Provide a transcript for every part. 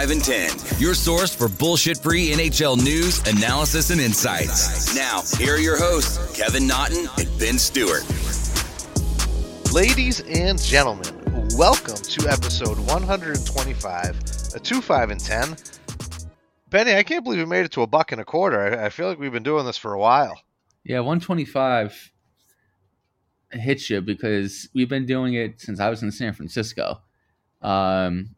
5 and 10, your source for bullshit free NHL news, analysis, and insights. Now, here are your hosts, Kevin Naughton and Ben Stewart. Ladies and gentlemen, welcome to episode 125 a 2 5 and 10. Benny, I can't believe we made it to a buck and a quarter. I, I feel like we've been doing this for a while. Yeah, 125 hits you because we've been doing it since I was in San Francisco. Um,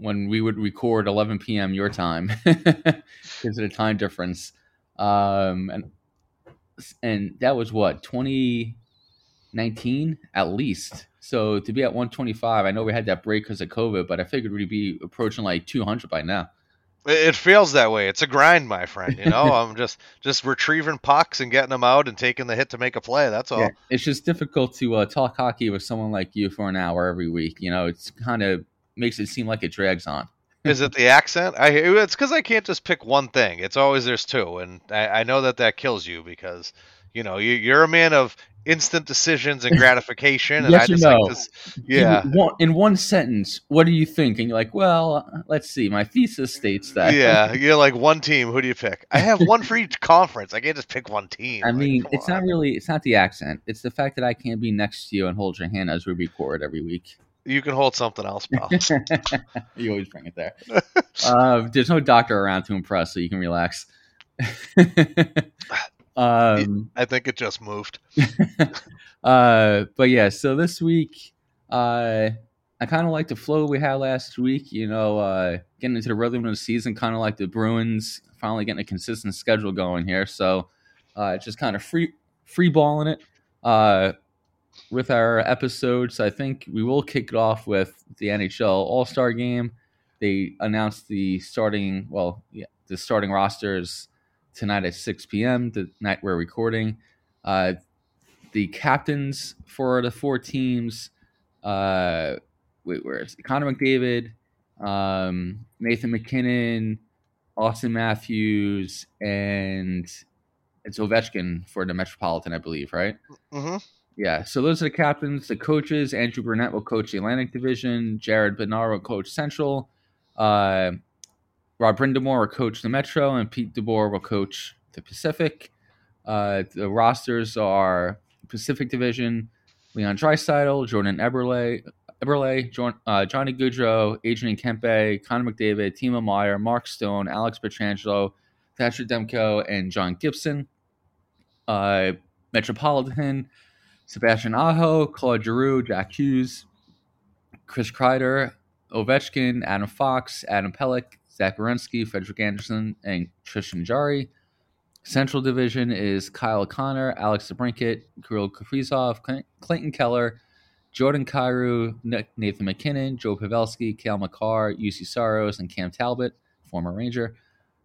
when we would record 11 p.m. your time because of the time difference. Um, and and that was what 2019 at least. So to be at 125, I know we had that break because of COVID, but I figured we'd be approaching like 200 by now. It feels that way. It's a grind, my friend. You know, I'm just just retrieving pucks and getting them out and taking the hit to make a play. That's all. Yeah, it's just difficult to uh, talk hockey with someone like you for an hour every week. You know, it's kind of makes it seem like it drags on. Is it the accent? I it's because I can't just pick one thing. It's always there's two, and I, I know that that kills you because you know you, you're a man of instant decisions and gratification. And yes I just no. like this, yeah. In one, in one sentence, what do you think? And you're like, well, let's see. My thesis states that. Yeah, you're like one team. Who do you pick? I have one for each conference. I can't just pick one team. I like, mean, it's on. not really. It's not the accent. It's the fact that I can't be next to you and hold your hand as we record every week. You can hold something else, pal. you always bring it there. uh, there's no doctor around to impress, so you can relax. um, I think it just moved. uh, but yeah, so this week, uh, I kind of like the flow we had last week. You know, uh, getting into the rhythm of the season, kind of like the Bruins finally getting a consistent schedule going here. So, uh, just kind of free free balling it. Uh, with our episodes. I think we will kick it off with the NHL All Star Game. They announced the starting, well, yeah, the starting rosters tonight at 6 p.m. The night we're recording. Uh, the captains for the four teams. Uh, wait, where is it? Connor McDavid, um, Nathan MacKinnon, Austin Matthews, and it's Ovechkin for the Metropolitan, I believe, right? Mm-hmm. Yeah, so those are the captains. The coaches: Andrew Brunette will coach the Atlantic Division. Jared Bednar will coach Central. Uh, Rob Brind'Amour will coach the Metro, and Pete DeBoer will coach the Pacific. Uh, the rosters are Pacific Division: Leon Draisaitl, Jordan Eberle, Eberle, John, uh, Johnny Gaudreau, Adrian Kempe, Connor McDavid, Timo Meier, Mark Stone, Alex Pietrangelo, Thatcher Demko, and John Gibson. Uh, Metropolitan Sebastian Aho, Claude Giroux, Jack Hughes, Chris Kreider, Ovechkin, Adam Fox, Adam Pelech, Zach Werenski, Frederik Andersen, and Tristan Jarry. Central Division is Kyle Connor, Alex DeBrincat, Kirill Kaprizov, Clayton Keller, Jordan Kyrou, Nathan MacKinnon, Joe Pavelski, Cale Makar, Juuse Saros, and Cam Talbot, former Ranger.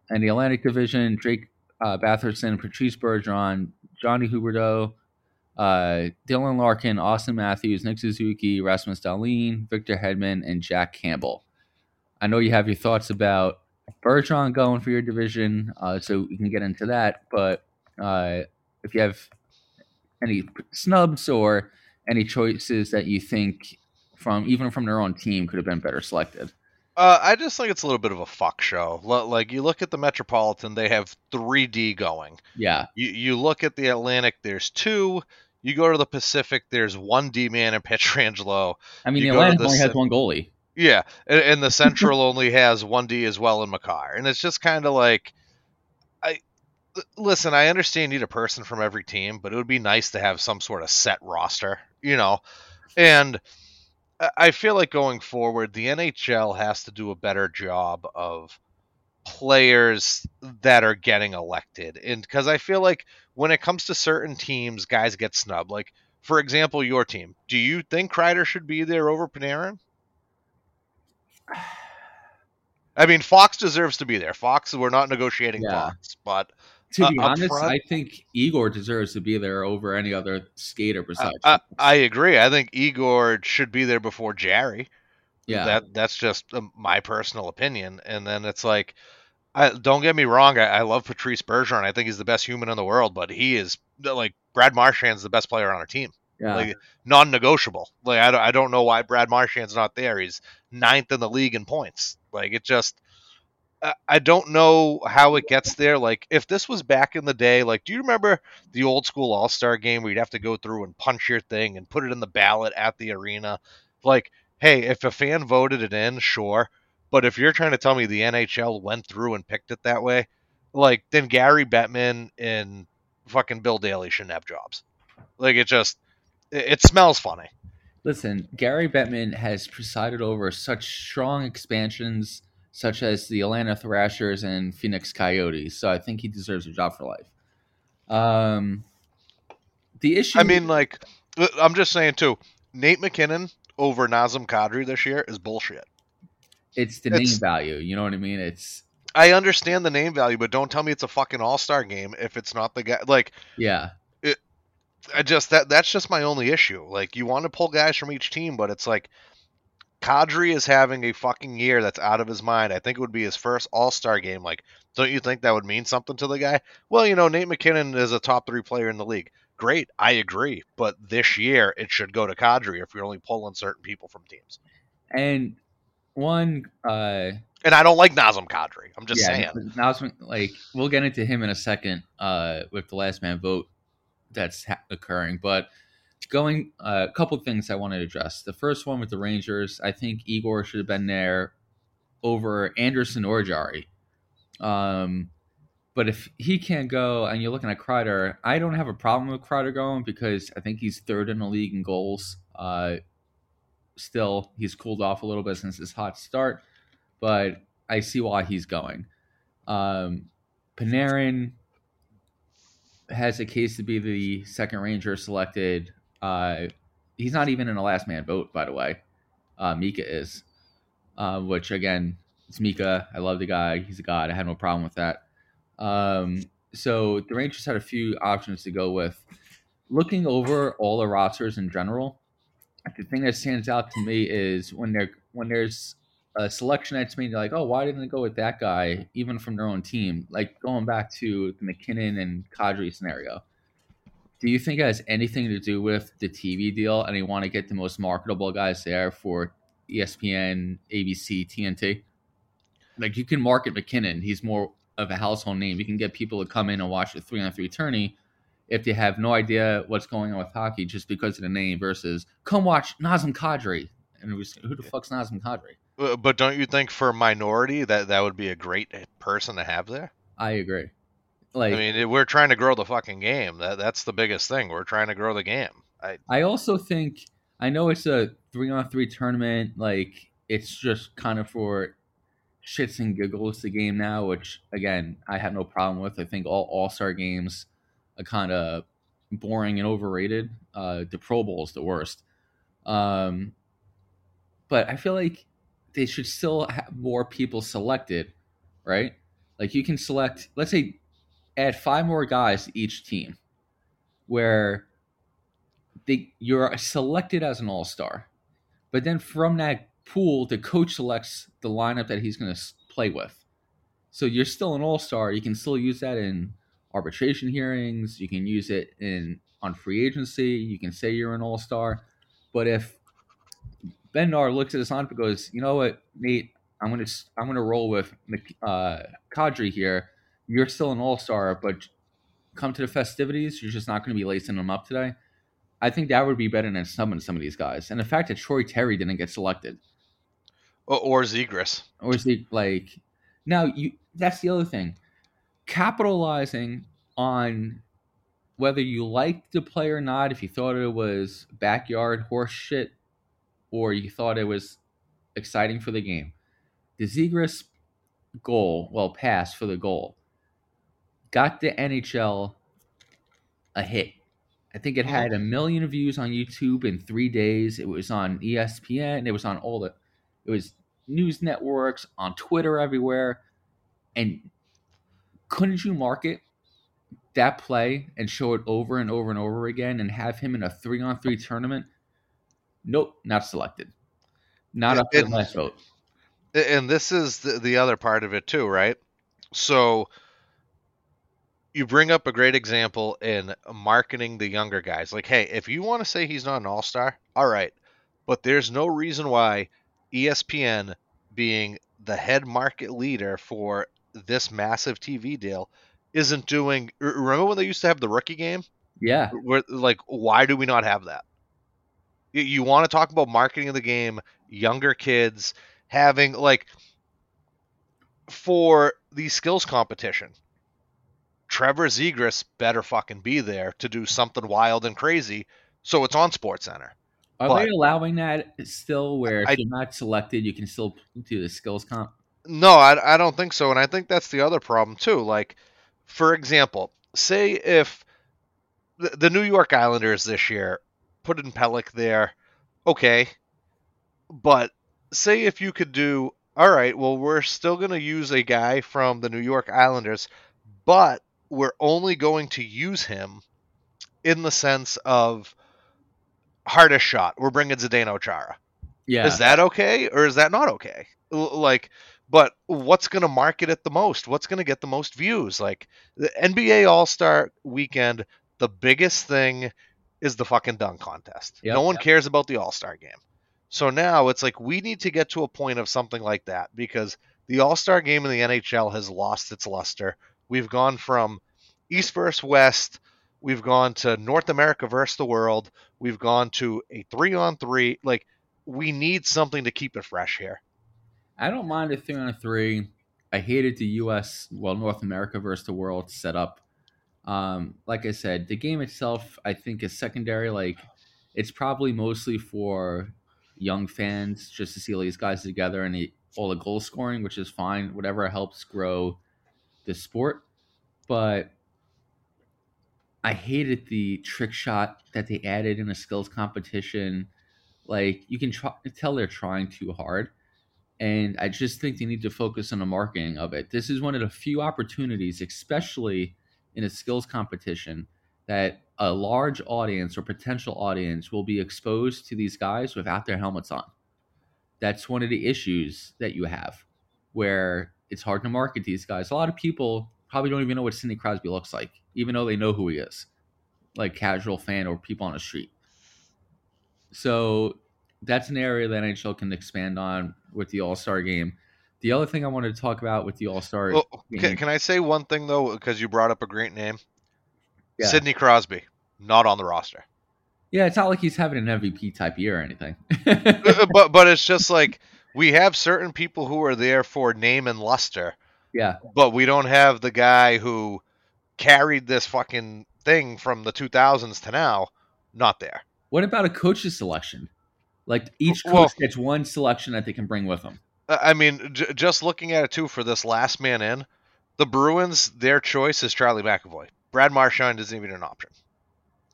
And the Atlantic Division, Drake uh, Batherson, Patrice Bergeron, Johnny Huberdeau, uh, Dylan Larkin, Austin Matthews, Nick Suzuki, Rasmus Dahlin, Victor Hedman, and Jack Campbell. I know you have your thoughts about Bergeron going for your division, uh, so we can get into that. But uh, if you have any snubs or any choices that you think from even from their own team could have been better selected. Uh, I just think it's a little bit of a fuck show. Like you look at the Metropolitan, they have 3D going. Yeah. You you look at the Atlantic, there's two. You go to the Pacific, there's one D man and Pietrangelo. I mean, you the Atlantic the only has one goalie. Yeah, and, and the Central only has one D as well in Makar, and it's just kind of like, I listen. I understand you need a person from every team, but it would be nice to have some sort of set roster, you know, and. I feel like going forward, the NHL has to do a better job of players that are getting elected. And because I feel like when it comes to certain teams, guys get snubbed. Like, for example, your team. Do you think Kreider should be there over Panarin? I mean, Fox deserves to be there. Fox, we're not negotiating yeah. Fox, but to be uh, honest, front, I think Igor deserves to be there over any other skater besides. I, I, agree. I think Igor should be there before Jarry. Yeah, that that's just um, my personal opinion. And then it's like, I, don't get me wrong, I, I, love Patrice Bergeron. I think he's the best human in the world, but he is like Brad Marchand's the best player on our team. Yeah. Like non-negotiable. Like I don't, I don't know why Brad Marchand's not there. He's ninth in the league in points. Like it just I- I don't know how it gets there. Like if this was back in the day, like do you remember the old school All Star game where you'd have to go through and punch your thing and put it in the ballot at the arena? Like, hey, if a fan voted it in, sure. But if you're trying to tell me the NHL went through and picked it that way, like then Gary Bettman and fucking Bill Daly shouldn't have jobs. Like it just it, it smells funny. Listen, Gary Bettman has presided over such strong expansions, such as the Atlanta Thrashers and Phoenix Coyotes. So I think he deserves a job for life. Um, the issue. I mean, like, I'm just saying too. Nate MacKinnon over Nazem Kadri this year is bullshit. It's the it's- name value. You know what I mean? It's I understand the name value, but don't tell me it's a fucking All Star game if it's not the guy. Like, yeah, I just that that's just my only issue. Like, you want to pull guys from each team, but it's like Kadri is having a fucking year that's out of his mind. I think it would be his first All Star game. Like, don't you think that would mean something to the guy? Well, you know, Nate MacKinnon is a top three player in the league. Great, I agree. But this year, it should go to Kadri if you're only pulling certain people from teams. and one. Uh, And I don't like Nazem Kadri. I'm just yeah, saying. It's like we'll get into him in a second uh, with the last man vote that's ha- occurring, but going uh, a couple things I want to address. The first one with the Rangers, I think Igor should have been there over Andersen or Jarry. Um, but if he can't go, and you're looking at Kreider, I don't have a problem with Kreider going because I think he's third in the league in goals. Uh, still, he's cooled off a little bit since his hot start, but I see why he's going. Um, Panarin has a case to be the second Ranger selected. Uh, he's not even in a last man vote, by the way. Uh, Mika is, uh, which again, it's Mika. I love the guy. He's a god. I had no problem with that. Um, so the Rangers had a few options to go with. Looking over all the rosters in general, the thing that stands out to me is when there when there's a selection that's made, like, oh, why didn't they go with that guy, even from their own team? Like going back to the MacKinnon and Kadri scenario. Do you think it has anything to do with the TV deal and they want to get the most marketable guys there for ESPN, ABC, TNT? Like you can market MacKinnon; he's more of a household name. You can get people to come in and watch a three on three tourney if you have no idea what's going on with hockey just because of the name versus come watch Nazem Kadri. And was, who the fuck's Nazem Kadri? But don't you think for a minority that that would be a great person to have there? I agree. Like I mean, we're trying to grow the fucking game. That that's the biggest thing. We're trying to grow the game. I I also think I know it's a three on three tournament. Like it's just kind of for shits and giggles the game now, which again I have no problem with. I think all All Star games kind of boring and overrated. Uh, the Pro Bowl is the worst. Um, but I feel like they should still have more people selected, right? Like you can select, let's say, add five more guys to each team, where they you're selected as an all star, but then from that pool, the coach selects the lineup that he's going to play with. So you're still an all star. You can still use that in arbitration hearings. You can use it in on free agency. You can say you're an all star. But if Bendar looks at his lineup and goes, you know what, Nate, I'm gonna I'm gonna roll with uh, Kadri here. You're still an all star, but come to the festivities, you're just not going to be lacing them up today. I think that would be better than snubbing some of these guys. And the fact that Troy Terry didn't get selected, or, or Zegras. or like now you that's the other thing. Capitalizing on whether you liked the play or not, if you thought it was backyard horse shit or you thought it was exciting for the game. The Zegras goal, well, pass for the goal, got the NHL a hit. I think it had a million views on YouTube in three days. It was on ESPN. It was on all the, it was news networks, on Twitter, everywhere. And couldn't you market that play and show it over and over and over again and have him in a three on three tournament? Nope, not selected. Not up for the and- last vote. And this is the, the other part of it too, right? So you bring up a great example in marketing the younger guys. Like, hey, if you want to say he's not an all star, all right. But there's no reason why ESPN, being the head market leader for this massive TV deal, isn't doing. Remember when they used to have the rookie game? Yeah. Where, like, why do we not have that? You, you want to talk about marketing of the game, younger kids having, like, for the skills competition Trevor Zegras better fucking be there to do something wild and crazy. So it's on Sports Center. Are but, they allowing that still? Where if you're not selected, you can still do the skills comp? No, I, I don't think so, and I think that's the other problem too. Like, for example, say if the, the New York Islanders this year put in Pelech there, okay, but say if you could do all right, well, we're still going to use a guy from the New York Islanders, but we're only going to use him in the sense of hardest shot. We're bringing Zdeno Chara. Yeah. Is that okay or is that not okay? Like, but what's going to market it the most? What's going to get the most views? Like the NBA All Star Weekend, the biggest thing is the fucking dunk contest. Yep, no one yep. cares about the All Star game. So now it's like we need to get to a point of something like that because the All Star game in the NHL has lost its luster. We've gone from East versus West. We've gone to North America versus the world. We've gone to a three on three. Like, we need something to keep it fresh here. I don't mind a three on three. I hated the U.S. well North America versus the world setup. Um, like I said, the game itself I think is secondary. Like, it's probably mostly for young fans just to see all these guys together and all the goal scoring, which is fine. Whatever helps grow the sport. But I hated the trick shot that they added in a skills competition. Like you can try, tell they're trying too hard, and I just think they need to focus on the marketing of it. This is one of the few opportunities, especially in a skills competition, that a large audience or potential audience will be exposed to these guys without their helmets on. That's one of the issues that you have, where it's hard to market these guys. A lot of people probably don't even know what Sidney Crosby looks like, even though they know who he is, like casual fan or people on the street. So that's an area that NHL can expand on with the All Star game. The other thing I wanted to talk about with the All Star. Well, can, can, I say one thing though, because you brought up a great name, yeah. Sidney Crosby, not on the roster. Yeah, it's not like he's having an MVP type year or anything. Uh, but but it's just like we have certain people who are there for name and luster, yeah. But we don't have the guy who carried this fucking thing from the 2000s to now not there. What about a coach's selection? Like each coach well, gets one selection that they can bring with them. I mean, j- just looking at it too for this last man in, the Bruins, their choice is Charlie McAvoy. Brad Marchand isn't even an option.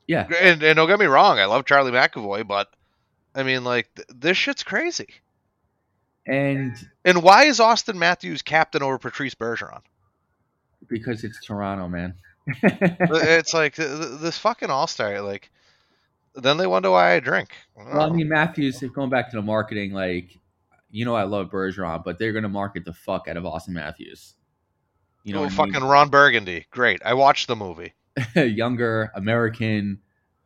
Yeah. And, and don't get me wrong, I love Charlie McAvoy, but I mean, like, th- this shit's crazy. And and why is Austin Matthews captain over Patrice Bergeron? Because it's Toronto, man. it's like this fucking All Star. Like, then they wonder why I drink. I well, I mean, Matthews. If going back to the marketing, like, you know, I love Bergeron, but they're gonna market the fuck out of Austin Matthews. You know, oh, fucking mean? Ron Burgundy. Great. I watched the movie. Younger American,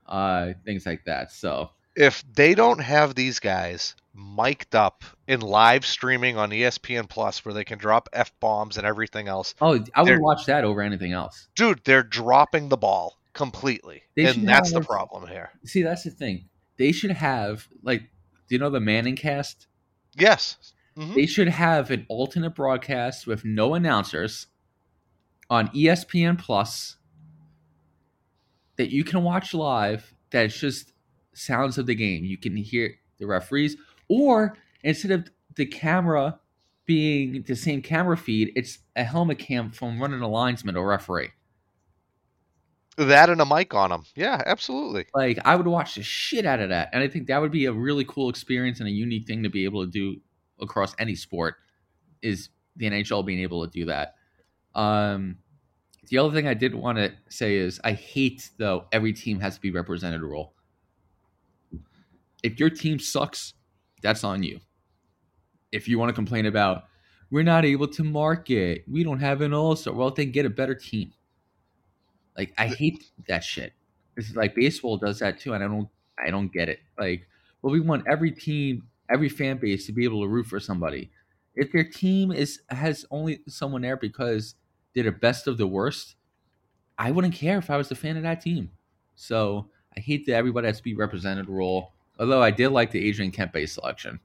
uh, things like that. So if they don't have these guys mic'd up in live streaming on ESPN Plus where they can drop f bombs and everything else. Oh, I would watch that over anything else. Dude, they're dropping the ball completely, they and that's have, the problem here. See, that's the thing. They should have like, do you know the Manning cast? Yes. Mm-hmm. They should have an alternate broadcast with no announcers on ESPN Plus that you can watch live. That's just sounds of the game. You can hear the referees or instead of the camera being the same camera feed, it's a helmet cam from running a linesman or referee. That and a mic on them. Yeah, absolutely. Like I would watch the shit out of that, and I think that would be a really cool experience and a unique thing to be able to do across any sport. Is the NHL being able to do that? Um, the other thing I did want to say is I hate though every team has to be represented rule. If your team sucks, that's on you. If you want to complain about we're not able to market, we don't have an all star, well then get a better team. Like I hate that shit. It's like baseball does that too, and I don't I don't get it. Like, well, we want every team, every fan base to be able to root for somebody. If their team is has only someone there because they're the best of the worst, I wouldn't care if I was a fan of that team. So I hate that everybody has to be represented rule. Although I did like the Adrian Kempe selection.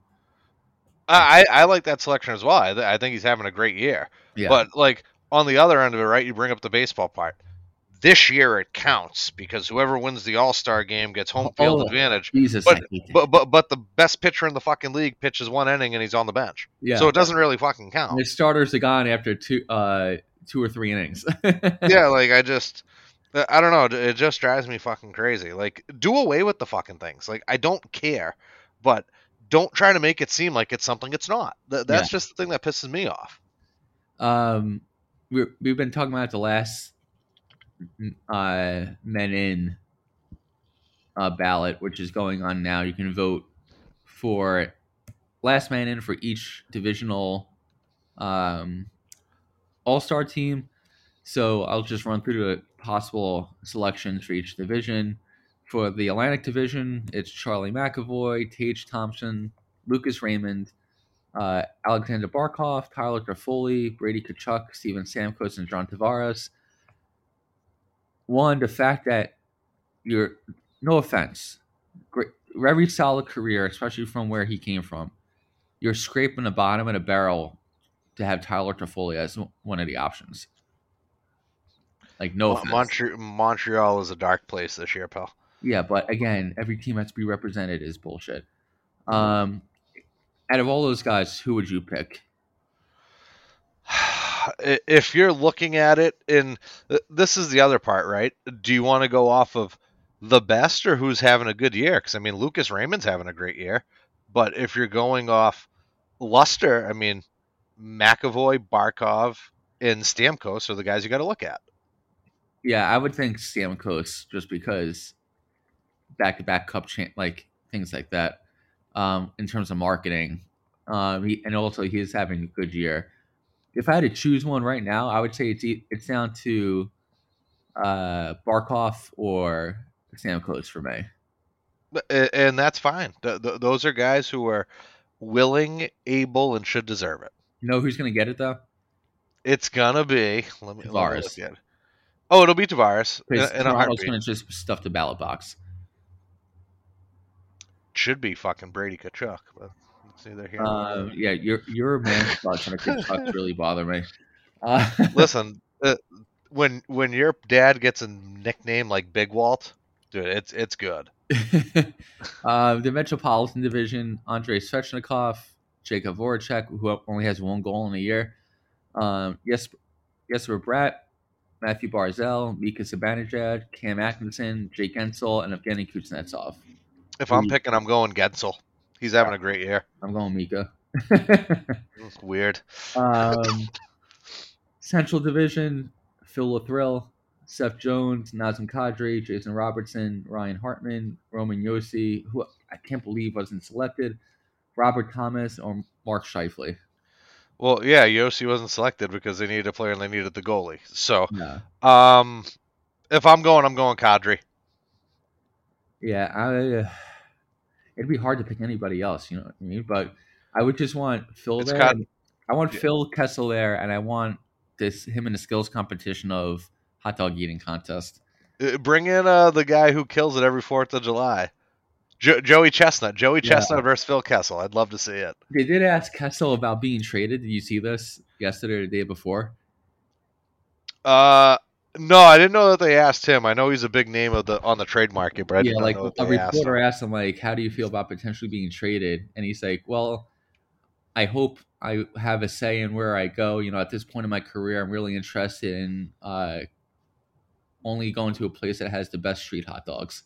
I I like that selection as well. I, th- I think he's having a great year. Yeah. But like on the other end of it, right? You bring up the baseball part. This year it counts because whoever wins the All Star game gets home field Oh, advantage. Jesus, but- I hate that. But but but the best pitcher in the fucking league pitches one inning and he's on the bench. yeah. So it doesn't really fucking count. the starters are gone after two uh two or three innings. yeah, like I just I don't know, it just drives me fucking crazy. Like do away with the fucking things. Like I don't care, but don't try to make it seem like it's something it's not. Th- that's just the thing that pisses me off. um we we've been talking about the last uh men in uh ballot which is going on now. You can vote for last man in for each divisional um all-star team. So i'll just run through the possible selections for each division. For the atlantic division it's charlie mcavoy tage thompson lucas raymond uh, Alexander Barkov, Tyler Toffoli, Brady Tkachuk, Steven Stamkos, and John Tavares. One, the fact that you're, no offense, great, very solid career, especially from where he came from. You're scraping the bottom of the barrel to have Tyler Toffoli as one of the options. Like, no Mo- offense. Montre- Montreal is a dark place this year, pal. Yeah, but again, every team has to be represented is bullshit. Um, out of all those guys, who would you pick? If you're looking at it and this is the other part right do you want to go off of the best or who's having a good year because i mean lucas raymond's having a great year but if you're going off luster i mean mcavoy barkov and stamkos are the guys you got to look at Yeah, I would think Stamkos just because back to back cup champ, like things like that. Um, in terms of marketing, um, he, and also he's having a good year. If I had to choose one right now, I would say it's it's down to uh, Barkov or Stamkos for me. And that's fine Th- th- those are guys who are willing able and should deserve it You know who's going to get it though? it's gonna be let me, let me Tavares. look at it. oh it'll be Tavares in, Because in Toronto's going to just stuff the ballot box. should be fucking Brady Tkachuk, but it's neither here nor Um, yeah, your your man thoughts on a good chucks really bother me. Uh, Listen, uh, when when your dad gets a nickname like Big Walt, dude, it's it's good. uh, the Metropolitan Division, Andrei Svechnikov, Jakub Voracek, who only has one goal in a year. Um, yes, Jesper Bratt, Matthew Barzal, Mika Zibanejad, Cam Atkinson, Jake Guentzel, and Evgeny Kuznetsov. If I'm picking, I'm going Guentzel. He's having a great year. I'm going Mika. It's weird. um, Central Division, Phil Lathrill, Seth Jones, Nazem Kadri, Jason Robertson, Ryan Hartman, Roman Josi, who I can't believe wasn't selected, Robert Thomas, or Mark Scheifele. Well, yeah, Josi wasn't selected because they needed a player and they needed the goalie. So, Yeah, um, if I'm going, I'm going Kadri. yeah. I, uh, it'd be hard to pick anybody else, you know what I mean? But I would just want Phil It's there. got- I want Yeah. Phil Kessel there, and I want this him in the skills competition of hot dog eating contest. Uh, Bring in uh, the guy who kills it every Fourth of July, jo- Joey Chestnut. Joey Yeah. Chestnut versus Phil Kessel. I'd love to see it. They did ask Kessel about being traded. Did you see this yesterday or the day before? Uh, no, I didn't know that they asked him. I know he's a big name of the on the trade market, but I yeah, didn't like a they asked reporter him. asked him, like, "How do you feel about potentially being traded?" And he's like, "Well, I hope I have a say in where I go. You know, at this point in my career, I'm really interested in uh, only going to a place that has the best street hot dogs."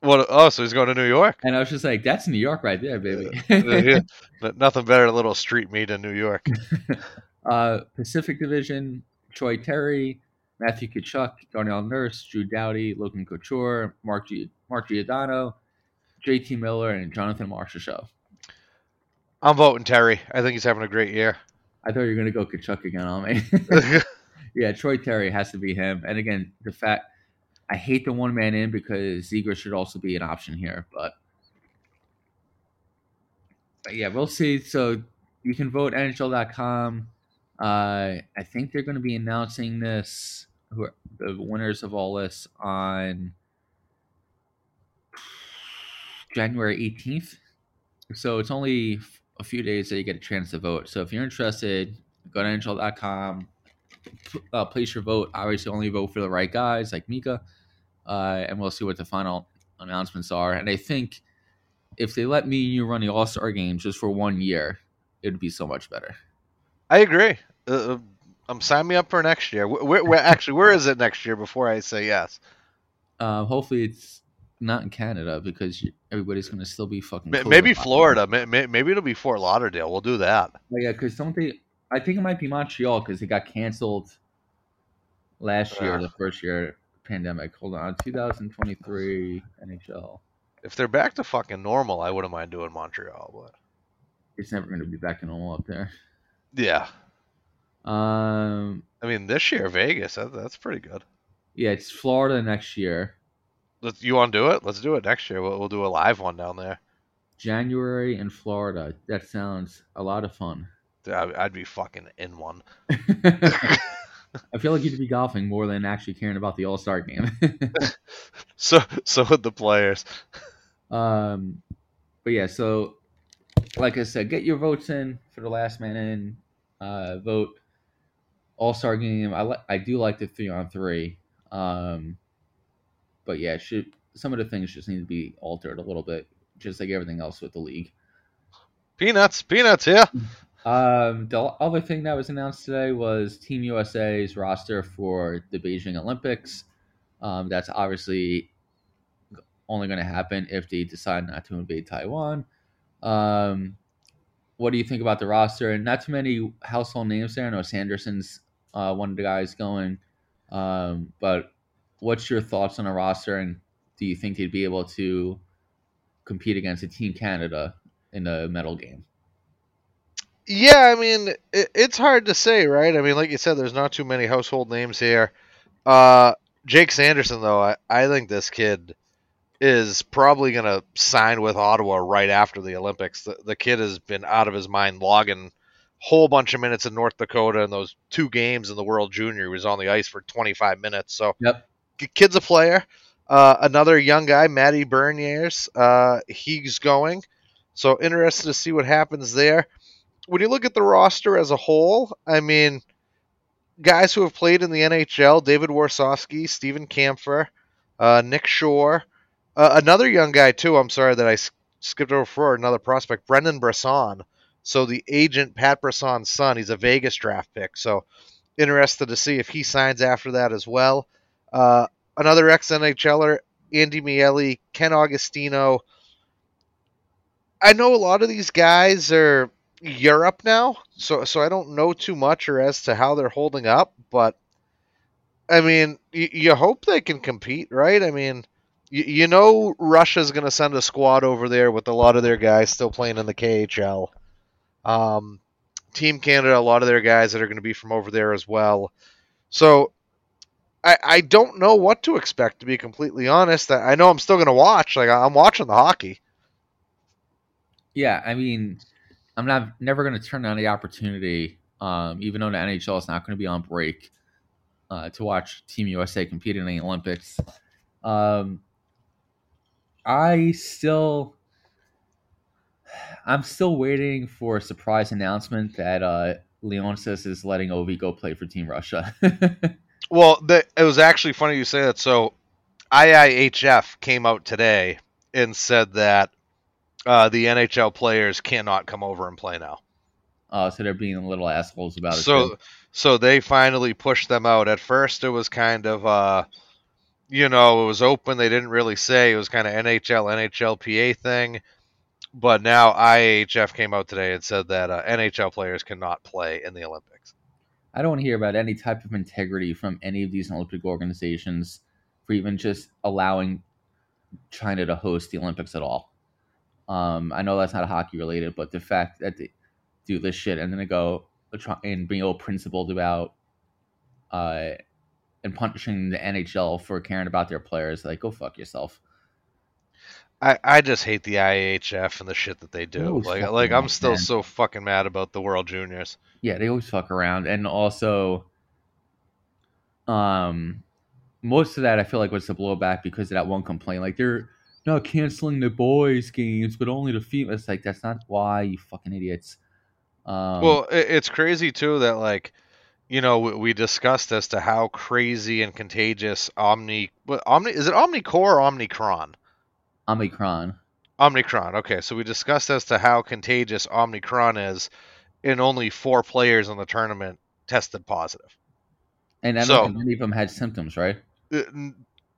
What? Oh, so he's going to New York? And I was just like, "That's New York right there, baby." Yeah, Nothing better than a little street meat in New York. uh, Pacific Division: Troy Terry, Matthew Tkachuk, Darnell Nurse, Drew Doughty, Logan Couture, Mark G- Mark Giordano, J.T. Miller, and Jonathan Marchessault. I'm voting Terry. I think he's having a great year. I thought you were gonna go Tkachuk again on me. yeah, Troy Terry has to be him. And again, the fact I hate the one man in because Ziegler should also be an option here, but, but yeah, we'll see. So you can vote NHL.com. Uh, I think they're going to be announcing this, who are the winners of all this, on January 18th. So it's only a few days that you get a chance to vote. So if you're interested, go to NHL.com, uh, place your vote. Obviously, only vote for the right guys like Mika, uh, and we'll see what the final announcements are. And I think if they let me and you run the All Star game just for one year, it would be so much better. I agree. Uh, um, sign me up for next year. Where, where, actually, where is it next year? Before I say yes. Uh, hopefully, it's not in Canada because everybody's going to still be fucking. Maybe Florida. Maybe it'll be Fort Lauderdale. We'll do that. Oh, yeah, because don't they? I think it might be Montreal because it got canceled last year, uh, the first year pandemic. Hold on, 2023 NHL. If they're back to fucking normal, I wouldn't mind doing Montreal, but it's never going to be back to normal up there. Yeah. Um. I mean, this year Vegas, that, that's pretty good. Yeah, it's Florida next year. Let's, you want to do it? Let's do it next year. We'll, we'll do a live one down there. January in Florida. That sounds a lot of fun. I'd be fucking in one. I feel like you'd be golfing more than actually caring about the All Star game. so, so with the players. Um, but yeah, so like I said, get your votes in for the last man in uh, vote. All Star game. I like. I do like the three on three. Um, but yeah, should some of the things just need to be altered a little bit, just like everything else with the league. Peanuts, peanuts, yeah. Um, the other thing that was announced today was Team USA's roster for the Beijing Olympics. Um, that's obviously only going to happen if they decide not to invade Taiwan. Um, what do you think about the roster? And not too many household names there. I know Sanderson's uh, one of the guys going. Um, but what's your thoughts on a roster? And do you think he'd be able to compete against a Team Canada in the medal game? Yeah, I mean, it, it's hard to say, right? I mean, like you said, there's not too many household names here. Uh, Jake Sanderson, though, I, I think this kid is probably going to sign with Ottawa right after the Olympics. The, the kid has been out of his mind logging whole bunch of minutes in North Dakota in those two games in the World Junior. He was on the ice for 25 minutes. So, yep. kid's a player. Uh, another young guy, Matty Beniers, uh, he's going. So, interested to see what happens there when you look at the roster as a whole, I mean, guys who have played in the NHL: David Warsofsky, Steven Kampfer, uh, Nick Shore, uh, another young guy too. I'm sorry that I skipped over for another prospect, Brendan Brisson. So the agent Pat Brisson's son, he's a Vegas draft pick. So interested to see if he signs after that as well. Uh, another ex NHLer, Andy Miele, Ken Agostino. I know a lot of these guys are Europe now, so so I don't know too much or as to how they're holding up, but I mean, you hope they can compete, right? I mean, you know, Russia's going to send a squad over there with a lot of their guys still playing in the KHL. Um, Team Canada, a lot of their guys that are going to be from over there as well. So I, I don't know what to expect, to be completely honest. I know I'm still going to watch. Like I'm watching the hockey. Yeah, I mean, I'm not never going to turn down the opportunity, um, even though the NHL is not going to be on break, uh, to watch Team USA compete in the Olympics. Um, I still, I'm still waiting for a surprise announcement that uh, Leonsis is letting Ovi go play for Team Russia. well, the, it was actually funny you say that. So, IIHF came out today and said that uh, the NHL players cannot come over and play now. Oh, so they're being little assholes about it. So, too. so they finally pushed them out. At first, it was kind of, uh, you know, it was open. They didn't really say it was kind of NHL NHLPA thing. But now IHF came out today and said that uh, NHL players cannot play in the Olympics. I don't hear about any type of integrity from any of these Olympic organizations for even just allowing China to host the Olympics at all. Um, I know that's not hockey related, but the fact that they do this shit and then they go and being all principled about uh, and punishing the NHL for caring about their players. Like, go fuck yourself. I, I just hate the IHF and the shit that they do. Like like I'm still man. so fucking mad about the World Juniors. Yeah, they always fuck around, and also, um, most of that I feel like was the blowback because of that one complaint. Like they're not canceling the boys' games, but only the females. It's like that's not why you fucking idiots. Um, well, it, it's crazy too that like, you know, we, we discussed as to how crazy and contagious Omni, what, Omni is it Omnicore or Omnicron? Omicron. Omnicron. Okay, so we discussed as to how contagious Omnicron is, and only four players in the tournament tested positive. And I don't So- think many of them had symptoms, right?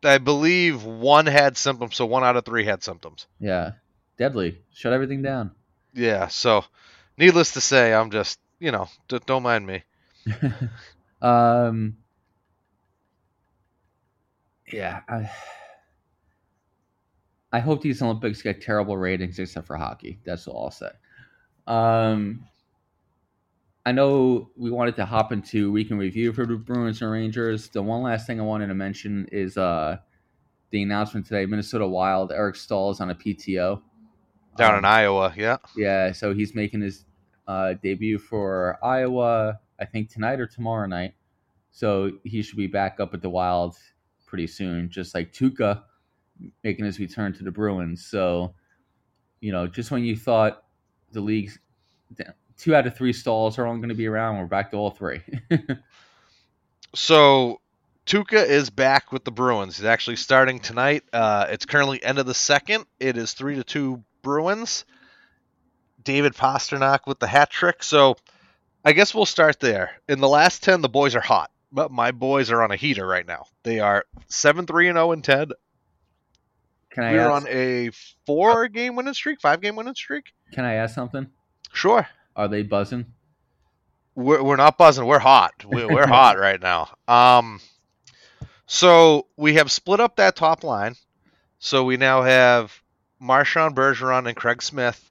I believe one had symptoms, so one out of three had symptoms. Yeah. Deadly. Shut everything down. Yeah, so needless to say, I'm just, you know, d- don't mind me. um. Yeah. I, I hope these Olympics get terrible ratings except for hockey. That's all I'll say. Um. I know we wanted to hop into week in review for the Bruins and Rangers. The one last thing I wanted to mention is uh the announcement today: Minnesota Wild, Eric Staal is on a PTO Down Um, in Iowa, yeah. Yeah, so he's making his uh, debut for Iowa, I think tonight or tomorrow night. So he should be back up at the Wild pretty soon, just like Tuukka making his return to the Bruins. So, you know, just when you thought the league's two out of three stalls are only going to be around, we're back to all three. So Tuukka is back with the Bruins. He's actually starting tonight. Uh, it's currently end of the second. It is three to two Bruins. David Pastrnak with the hat trick. So I guess we'll start there. In the last ten, the boys are hot, but my boys are on a heater right now. They are seven three and zero and Ted. Can I We're ask, on a four game winning streak, five game winning streak. can I ask something? Sure. Are they buzzing? We're, we're not buzzing. We're hot. We're, we're hot right now. Um, so we have split up that top line. So we now have Marchand Bergeron and Craig Smith,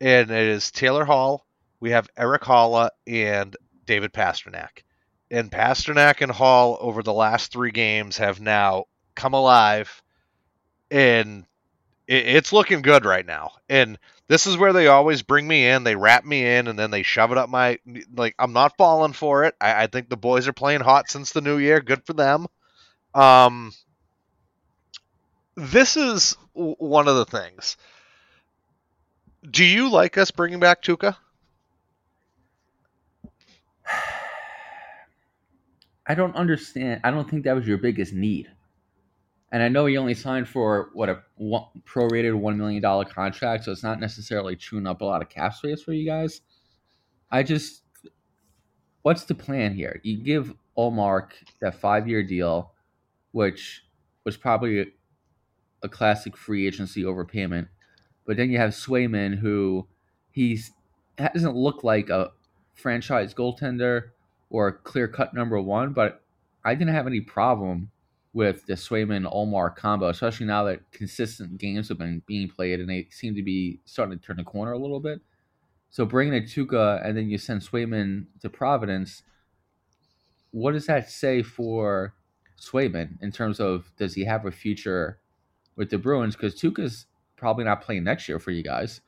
and it is Taylor Hall. We have Eric Haula and David Pastrnak. And Pastrnak and Hall over the last three games have now come alive, and it, it's looking good right now. And this is where they always bring me in. They wrap me in, and then they shove it up my like. I'm not falling for it. I, I think the boys are playing hot since the new year. Good for them. Um, this is one of the things. Do you like us bringing back Tuukka? I don't understand. I don't think that was your biggest need. And I know he only signed for what a one, prorated one million dollar contract, so it's not necessarily chewing up a lot of cap space for you guys. I just, what's the plan here? You give Ullmark that five year deal, which was probably a, a classic free agency overpayment, but then you have Swayman, who he's that doesn't look like a franchise goaltender or a clear cut number one, but I didn't have any problem with the Swayman Ullmark combo, especially now that consistent games have been being played and they seem to be starting to turn the corner a little bit. So bringing in Tuukka and then you send Swayman to Providence, what does that say for Swayman in terms of does he have a future with the Bruins? Because Tuukka's probably not playing next year for you guys.